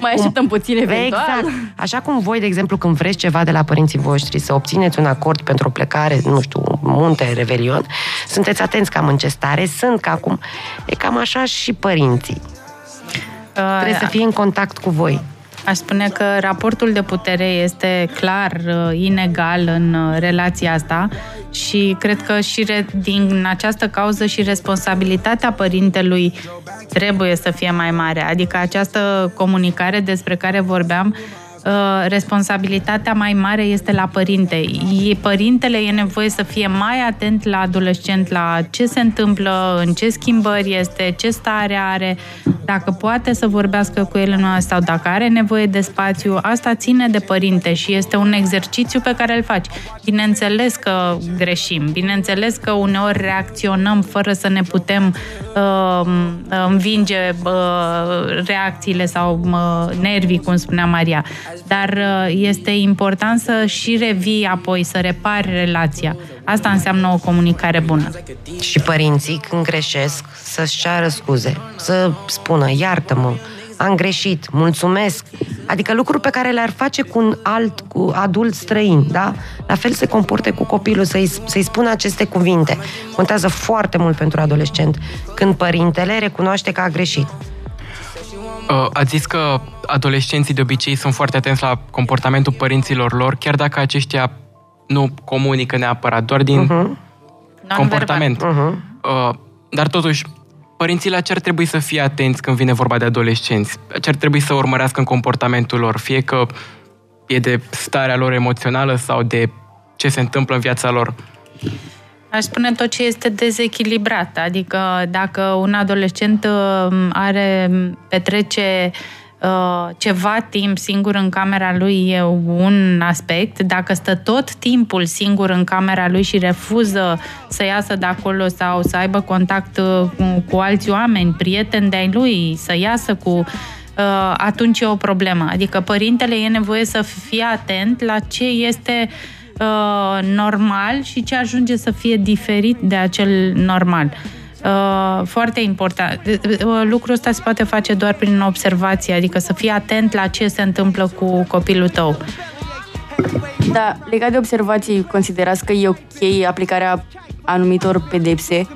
Mai așteptăm puțin eventual. Exact. Așa cum voi, de exemplu, când vreți ceva de la părinții voștri, să obțineți un acord pentru o plecare, nu știu, munte, revelion, sunteți atenți cam în ce stare sunt, că acum e cam așa și părinții. Trebuie să fie în contact cu voi. Aș spune că raportul de putere este clar uh, inegal în uh, relația asta și cred că și re- din această cauză și responsabilitatea părintelui trebuie să fie mai mare. Adică această comunicare despre care vorbeam uh, responsabilitatea mai mare este la părinte. E, părintele e nevoie să fie mai atent la adolescent, la ce se întâmplă, în ce schimbări este, ce stare are, dacă poate să vorbească cu el în asta sau dacă are nevoie de spațiu, asta ține de părinte și este un exercițiu pe care îl faci. Bineînțeles că greșim, bineînțeles că uneori reacționăm fără să ne putem uh, învinge uh, reacțiile sau uh, nervii, cum spunea Maria. Dar uh, este important să și revii apoi, să repari relația. Asta înseamnă o comunicare bună. Și părinții, când greșesc, să-și ceară scuze, să spună, iartă-mă, am greșit, mulțumesc. Adică lucruri pe care le-ar face cu un alt, cu adult străin, da? La fel se comporte cu copilul, să-i, să-i spună aceste cuvinte. Contează foarte mult pentru adolescent când părintele recunoaște că a greșit. Uh, Ați zis că adolescenții de obicei sunt foarte atenți la comportamentul părinților lor, chiar dacă aceștia nu comunică neapărat, doar din Uh-huh. comportament. Uh-huh. Uh, dar totuși, părinții la ce ar trebui să fie atenți când vine vorba de adolescenți? Ce ar trebui să urmărească în comportamentul lor? Fie că e de starea lor emoțională sau de ce se întâmplă în viața lor. Aș spune tot ce este dezechilibrat. Adică dacă un adolescent uh, are, petrece uh, ceva timp singur în camera lui e un aspect. Dacă stă tot timpul singur în camera lui și refuză să iasă de acolo sau să aibă contact uh, cu, cu alți oameni, prieteni de-ai lui, să iasă cu uh, atunci e o problemă. Adică părintele e nevoie să fie atent la ce este uh, normal și ce ajunge să fie diferit de acel normal. Uh, foarte important. Uh, Lucrul ăsta se poate face doar prin observație, adică să fii atent la ce se întâmplă cu copilul tău. Da, legat de observații, considerați că e ok aplicarea anumitor pedepse?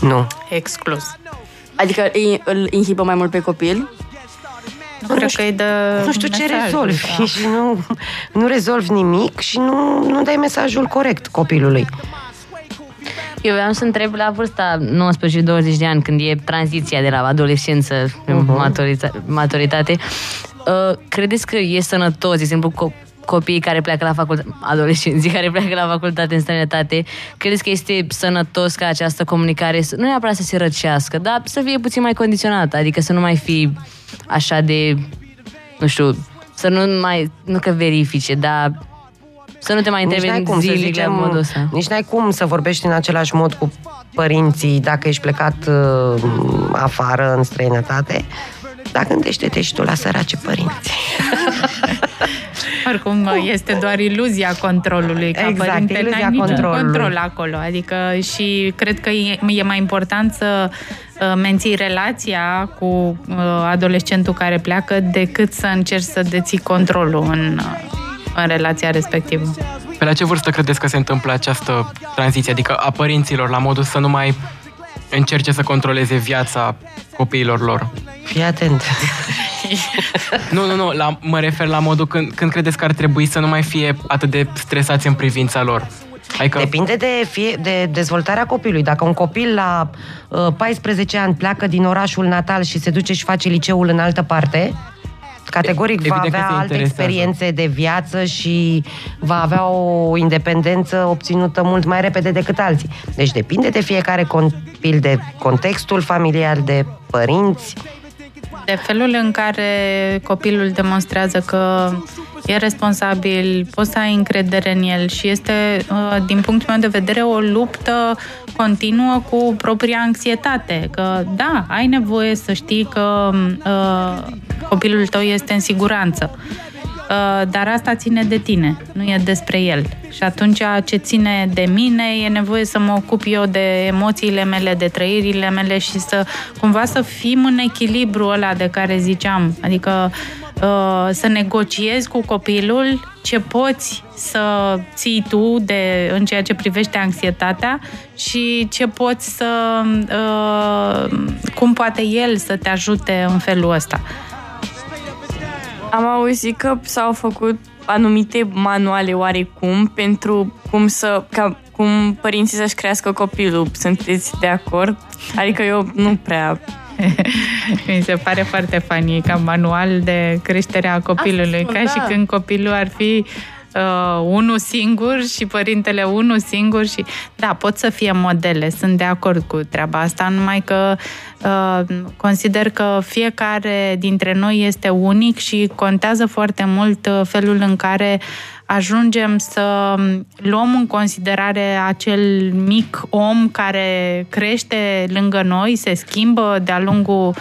Nu. Exclus. Adică îi- îl inhibă mai mult pe copil? Nu cred că e de Nu știu ce mesaj, rezolvi da. și nu, nu rezolvi nimic și nu, nu dai mesajul corect copilului. Eu vreau să întreb la vârsta 19-20 de ani, când e tranziția de la adolescență în maturita- maturitate, uh, credeți că e sănătos, de exemplu, co- copiii care pleacă la facultate, adolescenții care pleacă la facultate în străinătate, credeți că este sănătos ca această comunicare, să- nu neapărat să se răcească, dar să fie puțin mai condiționată, adică să nu mai fi așa de, nu știu, să nu mai, nu că verifice, dar să nu te mai Nici n-ai întrebi cum, să zilnic la zicem, modul ăsta. nici n-ai cum să vorbești în același mod cu părinții dacă ești plecat uh, afară, în străinătate. Dar gândește-te și tu la sărace părinți. Oricum, este doar iluzia controlului. Ca Exact, părinte, iluzia n-ai niciun controlului. control acolo. Adică și cred că e, e mai important să uh, menții relația cu uh, adolescentul care pleacă decât să încerci să deții controlul în, uh, în relația respectivă. Pe la ce vârstă credeți că se întâmplă această tranziție? Adică a părinților, la modul să nu mai încerce să controleze viața copiilor lor. Fii atent. Nu, nu, nu, la, mă refer la modul când, când credeți că ar trebui să nu mai fie atât de stresați în privința lor. Adică, Depinde de, fie, de dezvoltarea copilului. Dacă un copil la uh, 14 ani pleacă din orașul natal și se duce și face liceul în altă parte, categoric va Evident că avea se alte interesează. experiențe de viață și va avea o independență obținută mult mai repede decât alții. Deci depinde de fiecare copil, de contextul familial, de părinți. De felul în care copilul demonstrează că e responsabil, poți să ai încredere în el și este, uh, din punctul meu de vedere, o luptă continuă cu propria anxietate. Că, da, ai nevoie să știi că uh, copilul tău este în siguranță. Uh, dar asta ține de tine, nu e despre el. Și atunci ce ține de mine e nevoie să mă ocup eu de emoțiile mele, de trăirile mele și să cumva să fim în echilibru ăla de care ziceam. Adică uh, să negociezi cu copilul ce poți să ții tu de, în ceea ce privește anxietatea și ce poți să uh, cum poate el să te ajute în felul ăsta. Am auzit că s-au făcut anumite manuale oarecum pentru cum să, ca, cum părinții să-și crească copilul. Sunteți de acord? Adică eu nu prea Mi se pare foarte funny ca manual de creștere a copilului, Asta, ca da. și când copilul ar fi uh, unul singur și părintele unul singur și da, pot să fie modele, sunt de acord cu treaba asta, numai că uh, consider că fiecare dintre noi este unic și contează foarte mult uh, felul în care ajungem să luăm în considerare acel mic om care crește lângă noi, se schimbă de-a lungul uh,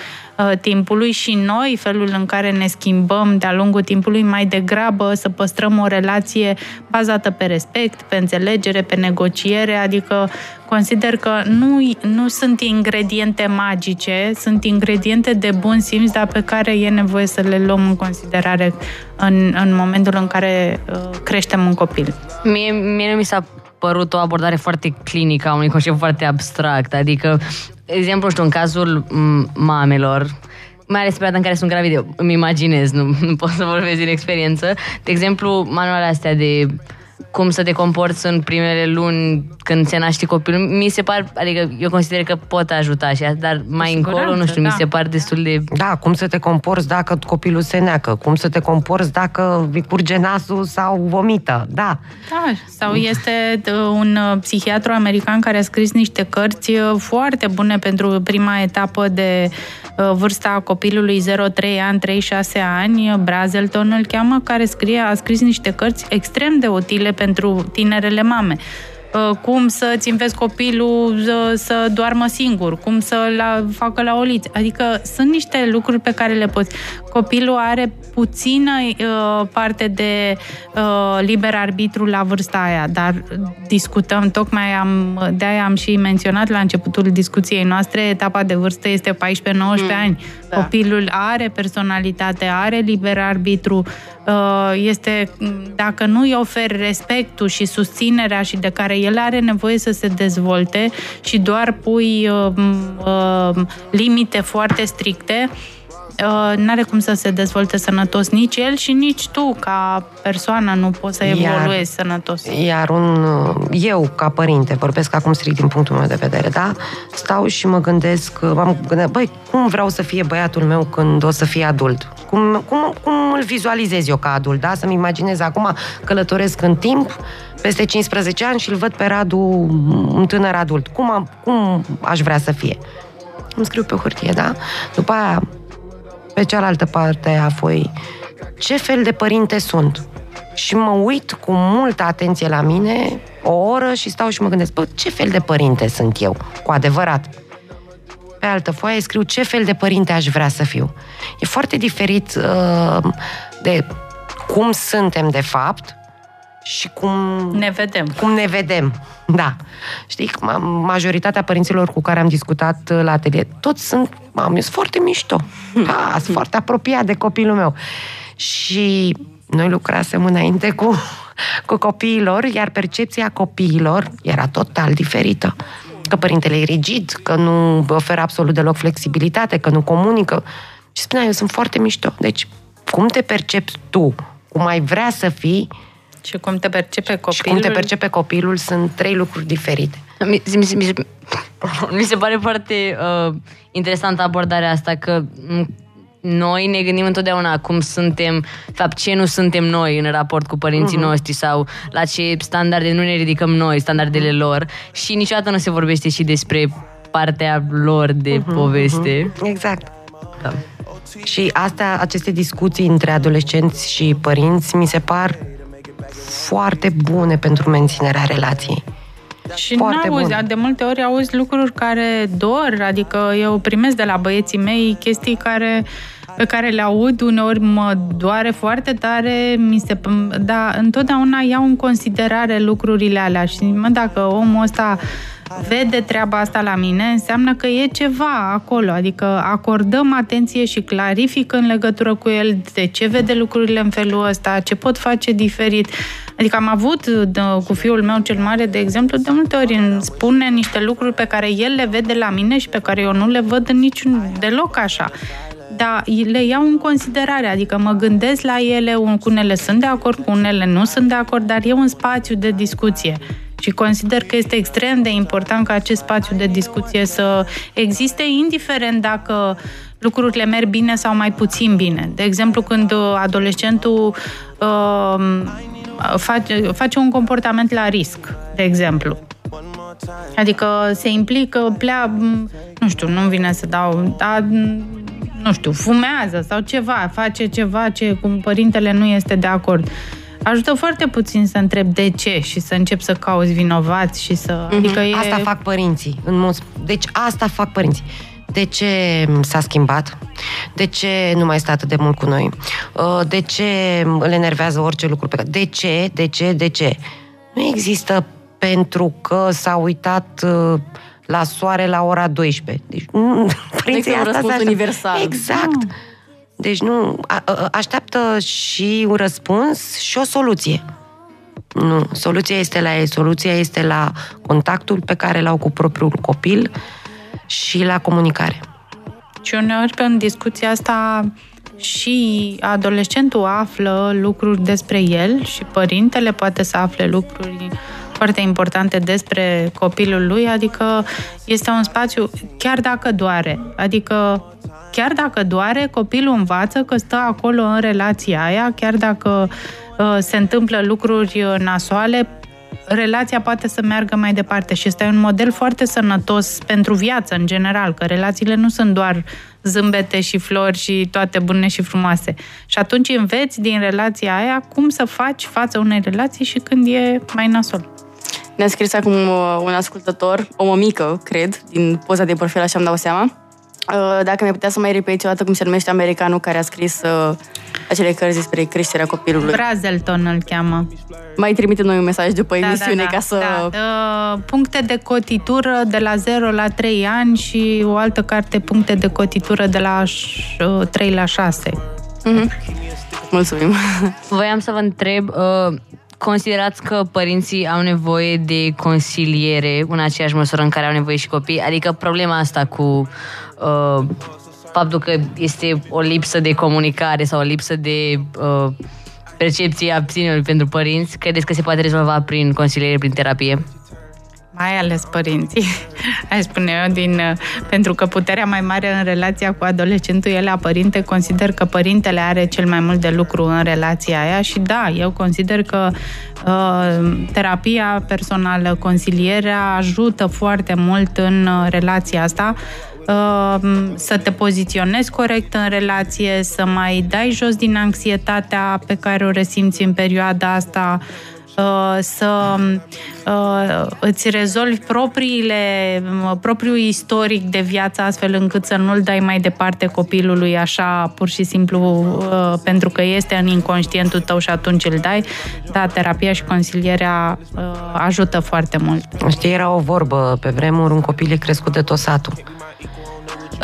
timpului și noi, felul în care ne schimbăm de-a lungul timpului, mai degrabă să păstrăm o relație bazată pe respect, pe înțelegere, pe negociere, adică consider că nu, nu sunt ingrediente magice, sunt ingrediente de bun simț, dar pe care e nevoie să le luăm în considerare în, în momentul în care uh, creștem un copil. Mie, mie nu mi s-a părut o abordare foarte clinică a unui concept foarte abstract. Adică, de exemplu, știu, în cazul m, mamelor, mai ales pe perioada în care sunt gravide, îmi imaginez, nu, nu pot să vorbesc din experiență. De exemplu, manualele astea de cum să te comporți în primele luni când se naște copilul, mi se par, adică eu consider că pot ajuta și asta, dar mai încolo, nu știu, mi se par destul de... Da, cum să te comporți dacă copilul se neacă, cum să te comporți dacă îi curge nasul sau vomită, da. Da, sau este uh, un uh, psihiatru american care a scris niște cărți uh, foarte bune pentru prima etapă de uh, vârsta copilului 0-3 ani, 3-6 ani, Brazelton îl cheamă, care scrie, a scris niște cărți extrem de utile pentru tinerele mame Uh, cum să-ți înveți copilul să, să doarmă singur, cum să la, facă la oliți. Adică sunt niște lucruri pe care le poți. Copilul are puțină uh, parte de uh, liber arbitru la vârsta aia, dar discutăm, tocmai am, de-aia am și menționat la începutul discuției noastre, etapa de vârstă este 14-19 mm, ani. Da. Copilul are personalitate, are liber arbitru, uh, este, dacă nu îi oferi respectul și susținerea și de care el are nevoie să se dezvolte și doar pui uh, uh, limite foarte stricte, uh, n-are cum să se dezvolte sănătos nici el și nici tu ca persoană nu poți să evoluezi Iar- sănătos. Iar un, eu, ca părinte, vorbesc acum strict din punctul meu de vedere, da? Stau și mă gândesc, m-am gândit, băi, cum vreau să fie băiatul meu când o să fie adult? Cum, cum, cum îl vizualizez eu ca adult, da? Să-mi imaginez acum călătoresc în timp, peste 15 ani și îl văd pe Radu un tânăr adult. Cum, am, cum aș vrea să fie? Îmi scriu pe hârtie, da? După aia, pe cealaltă parte a foii, ce fel de părinte sunt? Și mă uit cu multă atenție la mine, o oră și stau și mă gândesc, bă, ce fel de părinte sunt eu, cu adevărat? Pe altă foaie scriu ce fel de părinte aș vrea să fiu. E foarte diferit uh, de cum suntem de fapt și cum ne vedem. Cum ne vedem, da. Știi, ma- majoritatea părinților cu care am discutat uh, la atelier, toți sunt, mam, eu sunt foarte mișto. Da, sunt foarte apropiat de copilul meu. Și noi lucrasem înainte cu, cu copiilor, iar percepția copiilor era total diferită. Că părintele e rigid, că nu oferă absolut deloc flexibilitate, că nu comunică. Și spunea, eu sunt foarte mișto. Deci, cum te percepi tu? Cum ai vrea să fii? Și cum te percepe copilul? Și cum te percepe copilul sunt trei lucruri diferite. Mi, mi, mi, mi, mi se pare foarte uh, interesantă abordarea asta că m, noi ne gândim întotdeauna cum suntem, de fapt ce nu suntem noi în raport cu părinții Mhm. noștri sau la ce standarde nu ne ridicăm noi, standardele lor și niciodată nu se vorbește și despre partea lor de Mhm, poveste. mhm. Exact. Da. Și astea, aceste discuții între adolescenți și părinți mi se par foarte bune pentru menținerea relației. Și Foarte n-auzi, bun. de multe ori auzi lucruri care dor, adică eu primesc de la băieții mei chestii care pe care le aud, uneori mă doare foarte tare, mi se, dar întotdeauna iau în considerare lucrurile alea și mă, dacă omul ăsta vede treaba asta la mine, înseamnă că e ceva acolo, adică acordăm atenție și clarific în legătură cu el de ce vede lucrurile în felul ăsta, ce pot face diferit. Adică am avut de, cu fiul meu cel mare, de exemplu, de multe ori îmi spune niște lucruri pe care el le vede la mine și pe care eu nu le văd în niciun deloc așa. Dar le iau în considerare, adică mă gândesc la ele, un- cu unele sunt de acord, cu unele nu sunt de acord, dar e un spațiu de discuție. Și consider că este extrem de important ca acest spațiu de discuție să existe, indiferent dacă lucrurile merg bine sau mai puțin bine. De exemplu, când uh, adolescentul uh, face, face un comportament la risc, de exemplu. Adică se implică, plea, nu știu, nu vine să dau, dar nu știu, fumează sau ceva, face ceva ce cu părintele nu este de acord. Ajută foarte puțin să întreb de ce și să încep să cauți vinovați și să... Mhm. Adică e... Asta fac părinții. În mod... Deci asta fac părinții. De ce s-a schimbat? De ce nu mai stă atât de mult cu noi? Uh, De ce îl enervează orice lucru pe care... De ce? De ce? De ce? Nu există pentru că s-a uitat uh, la soare la ora 12. Deci, nu, părinții un asta răspuns se așteaptă. universal. Exact. Deci nu, a- a- așteaptă și un răspuns și o soluție. Nu, soluția este la ei. Soluția este la contactul pe care l-au cu propriul copil și la comunicare. Și uneori pe în discuția asta și adolescentul află lucruri despre el și părintele poate să afle lucruri foarte importante despre copilul lui, adică este un spațiu, chiar dacă doare, adică chiar dacă doare, copilul învață că stă acolo în relația aia, chiar dacă uh, se întâmplă lucruri uh, nasoale, relația poate să meargă mai departe și este un model foarte sănătos pentru viață în general, că relațiile nu sunt doar zâmbete și flori și toate bune și frumoase. Și atunci înveți din relația aia cum să faci față unei relații și când e mai nasol. Ne-a scris acum uh, un ascultător, o mămică, cred, din poza de profil, așa îmi dau seama. Uh, Dacă mi-ai putea să mai repeți o dată cum se numește americanul care a scris uh, acele cărți despre creșterea copilului. Brazelton îl cheamă. Mai trimite noi un mesaj după Da, emisiune da, da, ca să... Da. Uh, puncte de cotitură de la 0 la 3 ani și o altă carte puncte de cotitură de la uh, 3 la 6. Mulțumim. Voiam să vă întreb, uh, considerați că părinții au nevoie de consiliere în aceeași măsură în care au nevoie și copii? Adică problema asta cu uh, faptul că este o lipsă de comunicare sau o lipsă de uh, percepție a ținerului pentru părinți, credeți că se poate rezolva prin consiliere, prin terapie? Mai ales părinții, aș spune eu, din, uh, pentru că puterea mai mare în relația cu adolescentul e la părinte. Consider că părintele are cel mai mult de lucru în relația aia și da, eu consider că uh, terapia personală, consilierea ajută foarte mult în uh, relația asta uh, să te poziționezi corect în relație, să mai dai jos din anxietatea pe care o resimți în perioada asta, uh, să uh, îți rezolvi propriile, propriul istoric de viață astfel încât să nu-l dai mai departe copilului așa pur și simplu uh, pentru că este în inconștientul tău și atunci îl dai. Da, terapia și consilierea uh, ajută foarte mult. Știi, era o vorbă pe vremuri, un copil e crescut de tot satul.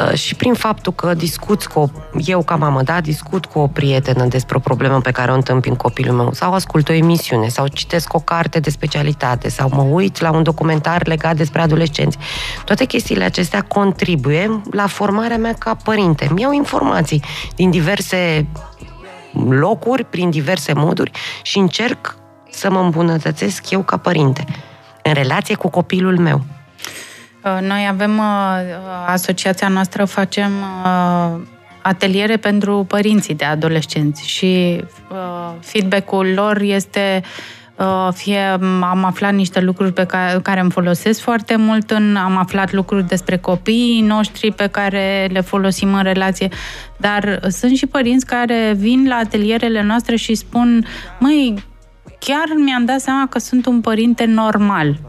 Uh, Și prin faptul că discut cu o, eu ca mamă, da, discut cu o prietenă despre o problemă pe care o întâmpin copilul meu, sau ascult o emisiune, sau citesc o carte de specialitate, sau mă uit la un documentar legat despre adolescenți. Toate chestiile acestea contribuie la formarea mea ca părinte. Îmi iau informații din diverse locuri, prin diverse moduri și încerc să mă îmbunătățesc eu ca părinte în relație cu copilul meu. Uh, Noi avem, uh, asociația noastră facem uh, ateliere pentru părinții de adolescenți și uh, feedback-ul lor este uh, fie am aflat niște lucruri pe care, care îmi folosesc foarte mult, în, am aflat lucruri despre copiii noștri pe care le folosim în relație, dar sunt și părinți care vin la atelierele noastre și spun, măi, chiar mi-am dat seama că sunt un părinte normal.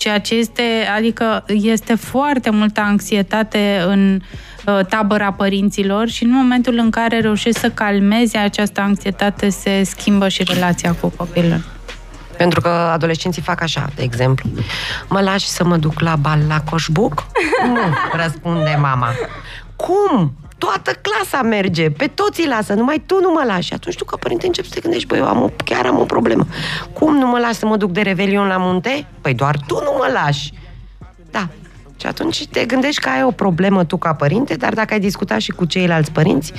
Ceea ce este, adică este foarte multă anxietate în uh, tabăra părinților și în momentul în care reușești să calmezi această anxietate, se schimbă și relația cu copilul. Pentru că adolescenții fac așa, de exemplu. Mă lași să mă duc la bal la coșbuc? Nu, răspunde mama. Cum? Toată clasa merge, pe toți îi lasă, numai tu nu mă lași. Și atunci tu ca părinte începi să te gândești, băi, eu am o, chiar am o problemă. Cum nu mă lași să mă duc de revelion la munte? Păi doar tu nu mă lași. Da. Și atunci te gândești că ai o problemă tu ca părinte, dar dacă ai discutat și cu ceilalți părinți,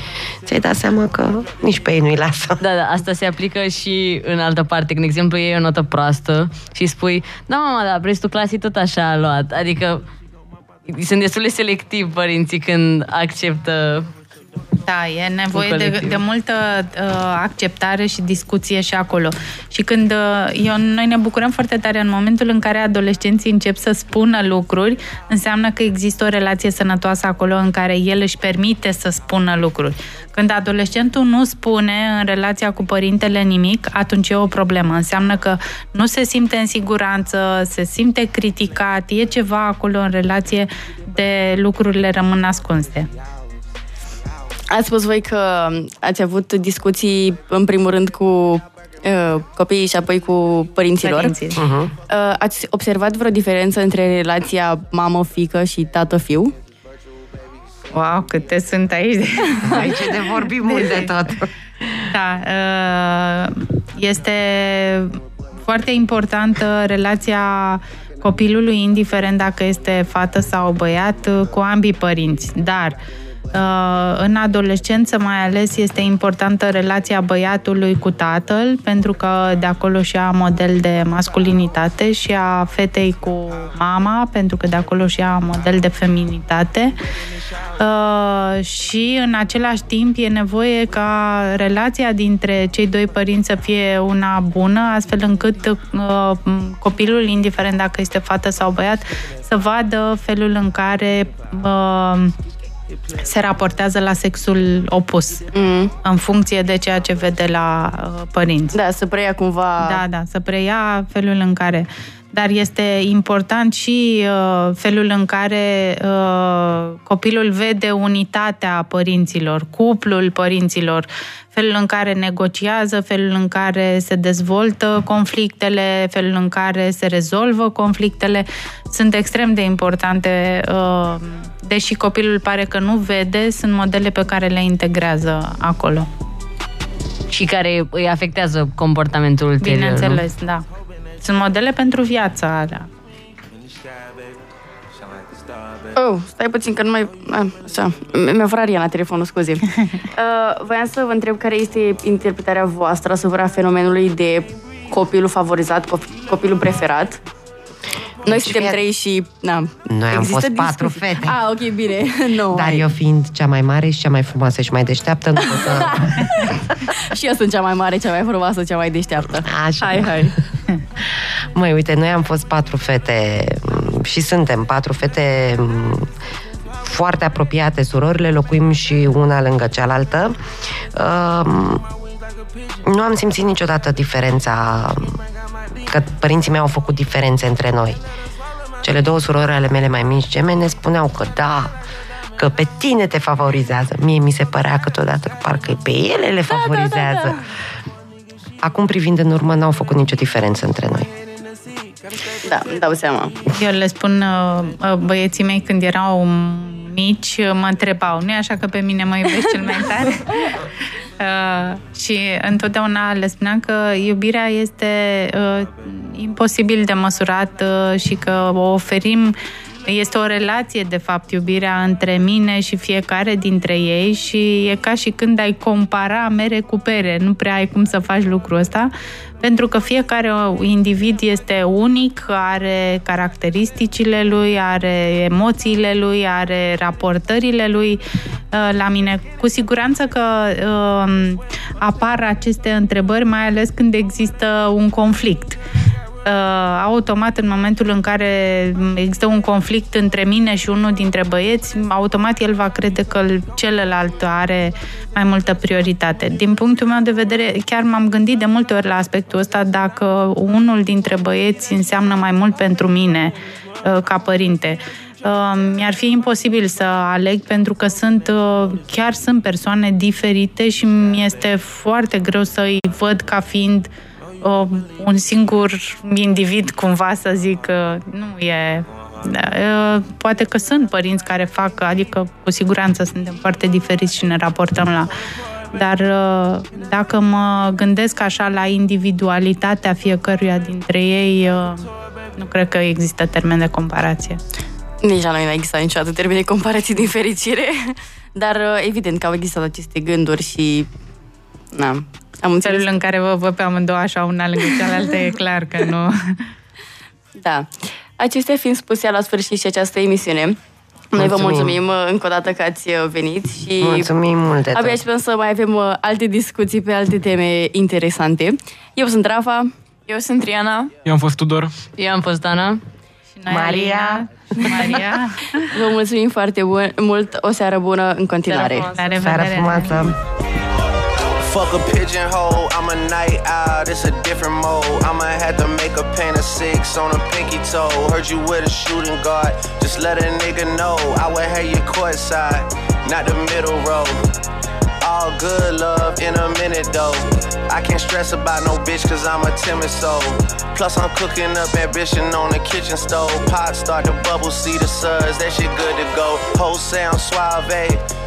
ți-ai dat seama că nici pe ei nu-i lasă. Da, da, asta se aplică și în altă parte. Când, de exemplu, iei o notă proastă și spui, da, mama, dar prestul clasii tot așa a luat. Adică sunt destul de selectivi părinții când acceptă Da, e nevoie Un de, colectiv. de multă uh, acceptare și discuție și acolo. Și când uh, eu, noi ne bucurăm foarte tare în momentul în care adolescenții încep să spună lucruri, înseamnă că există o relație sănătoasă acolo în care el își permite să spună lucruri. Când adolescentul nu spune în relația cu părintele nimic, atunci e o problemă. Înseamnă că nu se simte în siguranță, se simte criticat, e ceva acolo în relație de lucrurile rămân ascunse. Ați spus voi că ați avut discuții, în primul rând, cu uh, copiii și apoi cu părinților. Părinții. Uh, ați observat vreo diferență între relația mamă-fică și tată-fiu? Wow, câte sunt aici de... Aici e de vorbi mult de tot. Da, uh, este foarte importantă relația copilului, indiferent dacă este fată sau băiat, uh, cu ambii părinți. Dar uh, în adolescență mai ales este importantă relația băiatului cu tatăl, pentru că de acolo și a model de masculinitate și a fetei cu mama, pentru că de acolo și a model de feminitate. Uh, și în același timp e nevoie ca relația dintre cei doi părinți să fie una bună, astfel încât uh, copilul, indiferent dacă este fată sau băiat, să vadă felul în care uh, se raportează la sexul opus, mm. în funcție de ceea ce vede la uh, părinți. Da, să preia cumva... Da, da, să preia felul în care... Dar este important și uh, felul în care uh, copilul vede unitatea părinților, cuplul părinților, felul în care negociază, felul în care se dezvoltă conflictele, felul în care se rezolvă conflictele, sunt extrem de importante. Uh, deși copilul pare că nu vede, sunt modele pe care le integrează acolo. și care îi afectează comportamentul ulterior. Bineînțeles, da. Sunt modele pentru viața alea. Oh, stai puțin că nu mai... Ah, așa, mi-a furat Riana telefonul, scuze. uh, voiam să vă întreb care este interpretarea voastră asupra fenomenului de copilul favorizat, cop- copilul preferat. Noi Deci, suntem fie- trei și... Na, Noi am există fost patru discuții. fete. Ah, ok, bine. no, Dar hai. eu fiind cea mai mare și cea mai frumoasă și mai deșteaptă, nu pot să... Și eu sunt cea mai mare, cea mai frumoasă, cea mai deșteaptă. Așa. Hai, hai. Măi, uite, noi am fost patru fete m, și suntem patru fete m, foarte apropiate, surorile, locuim și una lângă cealaltă. Um, Nu am simțit niciodată diferența, că părinții mei au făcut diferențe între noi. Cele două surori ale mele mai mici gemene ne spuneau că da, că pe tine te favorizează. Mie mi se părea câteodată că parcă pe ele le favorizează. da, da. Acum, privind în urmă, n-au făcut nicio diferență între noi. Da, îmi dau seama. Eu le spun uh, uh, băieții mei când erau mici, uh, mă întrebau, nu e așa că pe mine mă iubești cel mai tare? Uh, și întotdeauna le spuneam că iubirea este uh, imposibil de măsurat uh, și că o oferim este o relație, de fapt, iubirea între mine și fiecare dintre ei și e ca și când ai compara mere cu pere. Nu prea ai cum să faci lucrul ăsta, pentru că fiecare individ este unic, are caracteristicile lui, are emoțiile lui, are raportările lui uh, la mine. Cu siguranță că uh, apar aceste întrebări, mai ales când există un conflict uh, automat în momentul în care există un conflict între mine și unul dintre băieți, automat el va crede că celălalt are mai multă prioritate. Din punctul meu de vedere, chiar m-am gândit de multe ori la aspectul ăsta, dacă unul dintre băieți înseamnă mai mult pentru mine uh, ca părinte. Uh, mi-ar fi imposibil să aleg pentru că sunt uh, chiar sunt persoane diferite și mi este foarte greu să îi văd ca fiind uh, un singur individ, cumva să zic, uh, nu e... Uh, poate că sunt părinți care fac, adică cu siguranță suntem foarte diferiți și ne raportăm la dar uh, dacă mă gândesc așa la individualitatea fiecăruia dintre ei, uh, nu cred că există termen de comparație. Nici la noi n-a existat niciodată termen de comparație din fericire, dar uh, evident că au existat aceste gânduri și... Na, am înțeles. Felul în care vă văd pe amândouă așa una lângă cealaltă e clar că nu... Da. Acestea fiind spuse la sfârșit și această emisiune, noi vă Mulțumim. mulțumim uh, încă o dată că ați uh, venit și Mulțumim mult de tot. abia așteptăm să mai avem uh, alte discuții pe alte teme interesante. Eu sunt Rafa. Eu sunt Triana. Eu am fost Tudor. Eu am fost Ana. Maria. Maria. Vă mulțumim foarte bun, mult. O seară bună în continuare. La revedere. Seara frumoasă! Fuck a pigeonhole, I'm a night owl, it's a different mode. I'ma have to make a pain of six on a pinky toe. Heard you with a shooting guard, just let a nigga know. I would have you courtside, not the middle row. All good love in a minute though. I can't stress about no bitch cause I'm a timid soul. Plus I'm cooking up ambition on the kitchen stove. Pot start to bubble, see the suds, that shit good to go. Whole sound suave,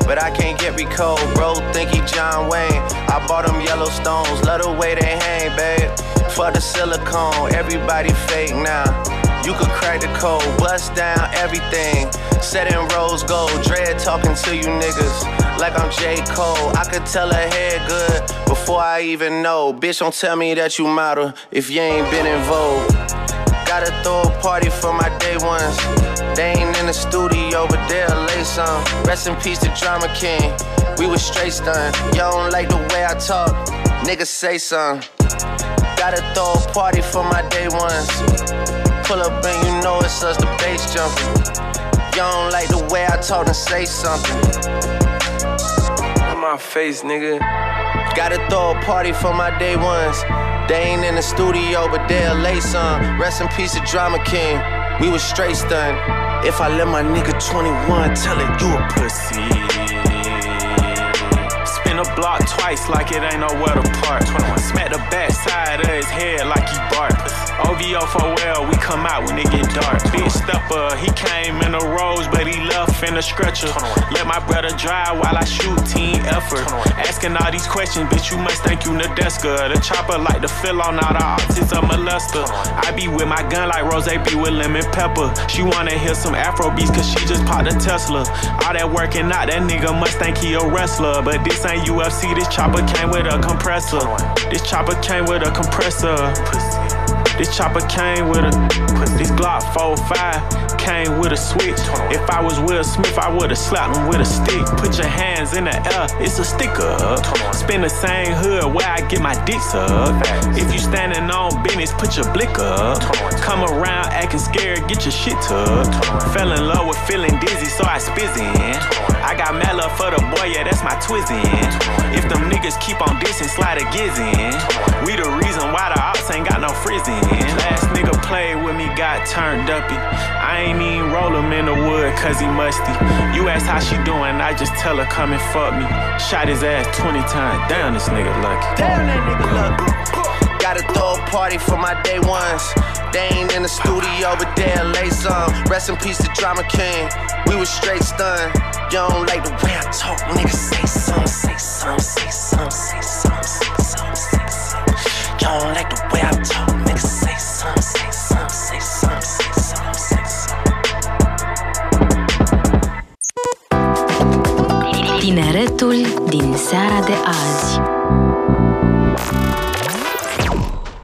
but I can't get me cold. Bro, think he John Wayne. I bought them Yellowstones, love the way they hang, babe. For the silicone, everybody fake now. You could crack the code, bust down everything. Set in rose gold, dread talking to you niggas like I'm J. Cole. I could tell her head good before I even know. Bitch, don't tell me that you model if you ain't been in vogue. Gotta throw a party for my day ones. They ain't in the studio, but they'll lay some. Rest in peace to Drama King. We was straight stunned. Y'all don't like the way I talk. Niggas say something. Gotta throw a party for my day ones. Pull up and you know it's us, the bass jumping. Y'all don't like the way I talk and say something. In my face, nigga. Gotta throw a party for my day ones. They ain't in the studio, but they'll lay some. Rest in peace to Drama King. We was straight stunned. If I let my nigga 21 tell it, you a pussy. Twice like it ain't nowhere to park. Smack the back side of his head like he bark. OVO for well, we come out when it get dark. Big stepper, he came in the rose, but he left in the stretcher. Let my brother drive while I shoot team effort. Asking all these questions, bitch, you must think you Nadeska. The chopper like the fill on all the optics of molester. I be with my gun like Rose be with lemon pepper. She wanna hear some Afro beats cause she just popped a Tesla. All that working out, that nigga must think he a wrestler. But this ain't UFC, this chopper came with a compressor. This chopper came with a compressor. This chopper came with a this Glock 45 came with a switch. If I was Will Smith, I would've slapped him with a stick. Put your hands in the air, it's a sticker. Spin the same hood where I get my dicks up. If you standing on business, put your blick up. Come around acting scared, get your shit tucked. Fell in love with feeling dizzy, so I spizzin'. I got mad love for the boy, yeah, that's my twizzin'. If them niggas keep on dissing, slide a gizzin'. We the reason why the ops ain't got no frizzin'. Last nigga played with me, got turned uppy. I ain't even roll him in the wood cause he musty. You ask how she doing, I just tell her come and fuck me. Shot his ass 20 times. Damn, this nigga lucky. Damn, that nigga lucky. Gotta throw a party for my day ones. They ain't in the studio, but they'll lay some. Rest in peace to Drama King. We was straight stunned. You don't like the way I talk, nigga. Say some, say some, say some, say some, say some, say some. don't like the way I talk. Nigga, say something, say something, say something, say something, say something. Tineretul din seara de azi.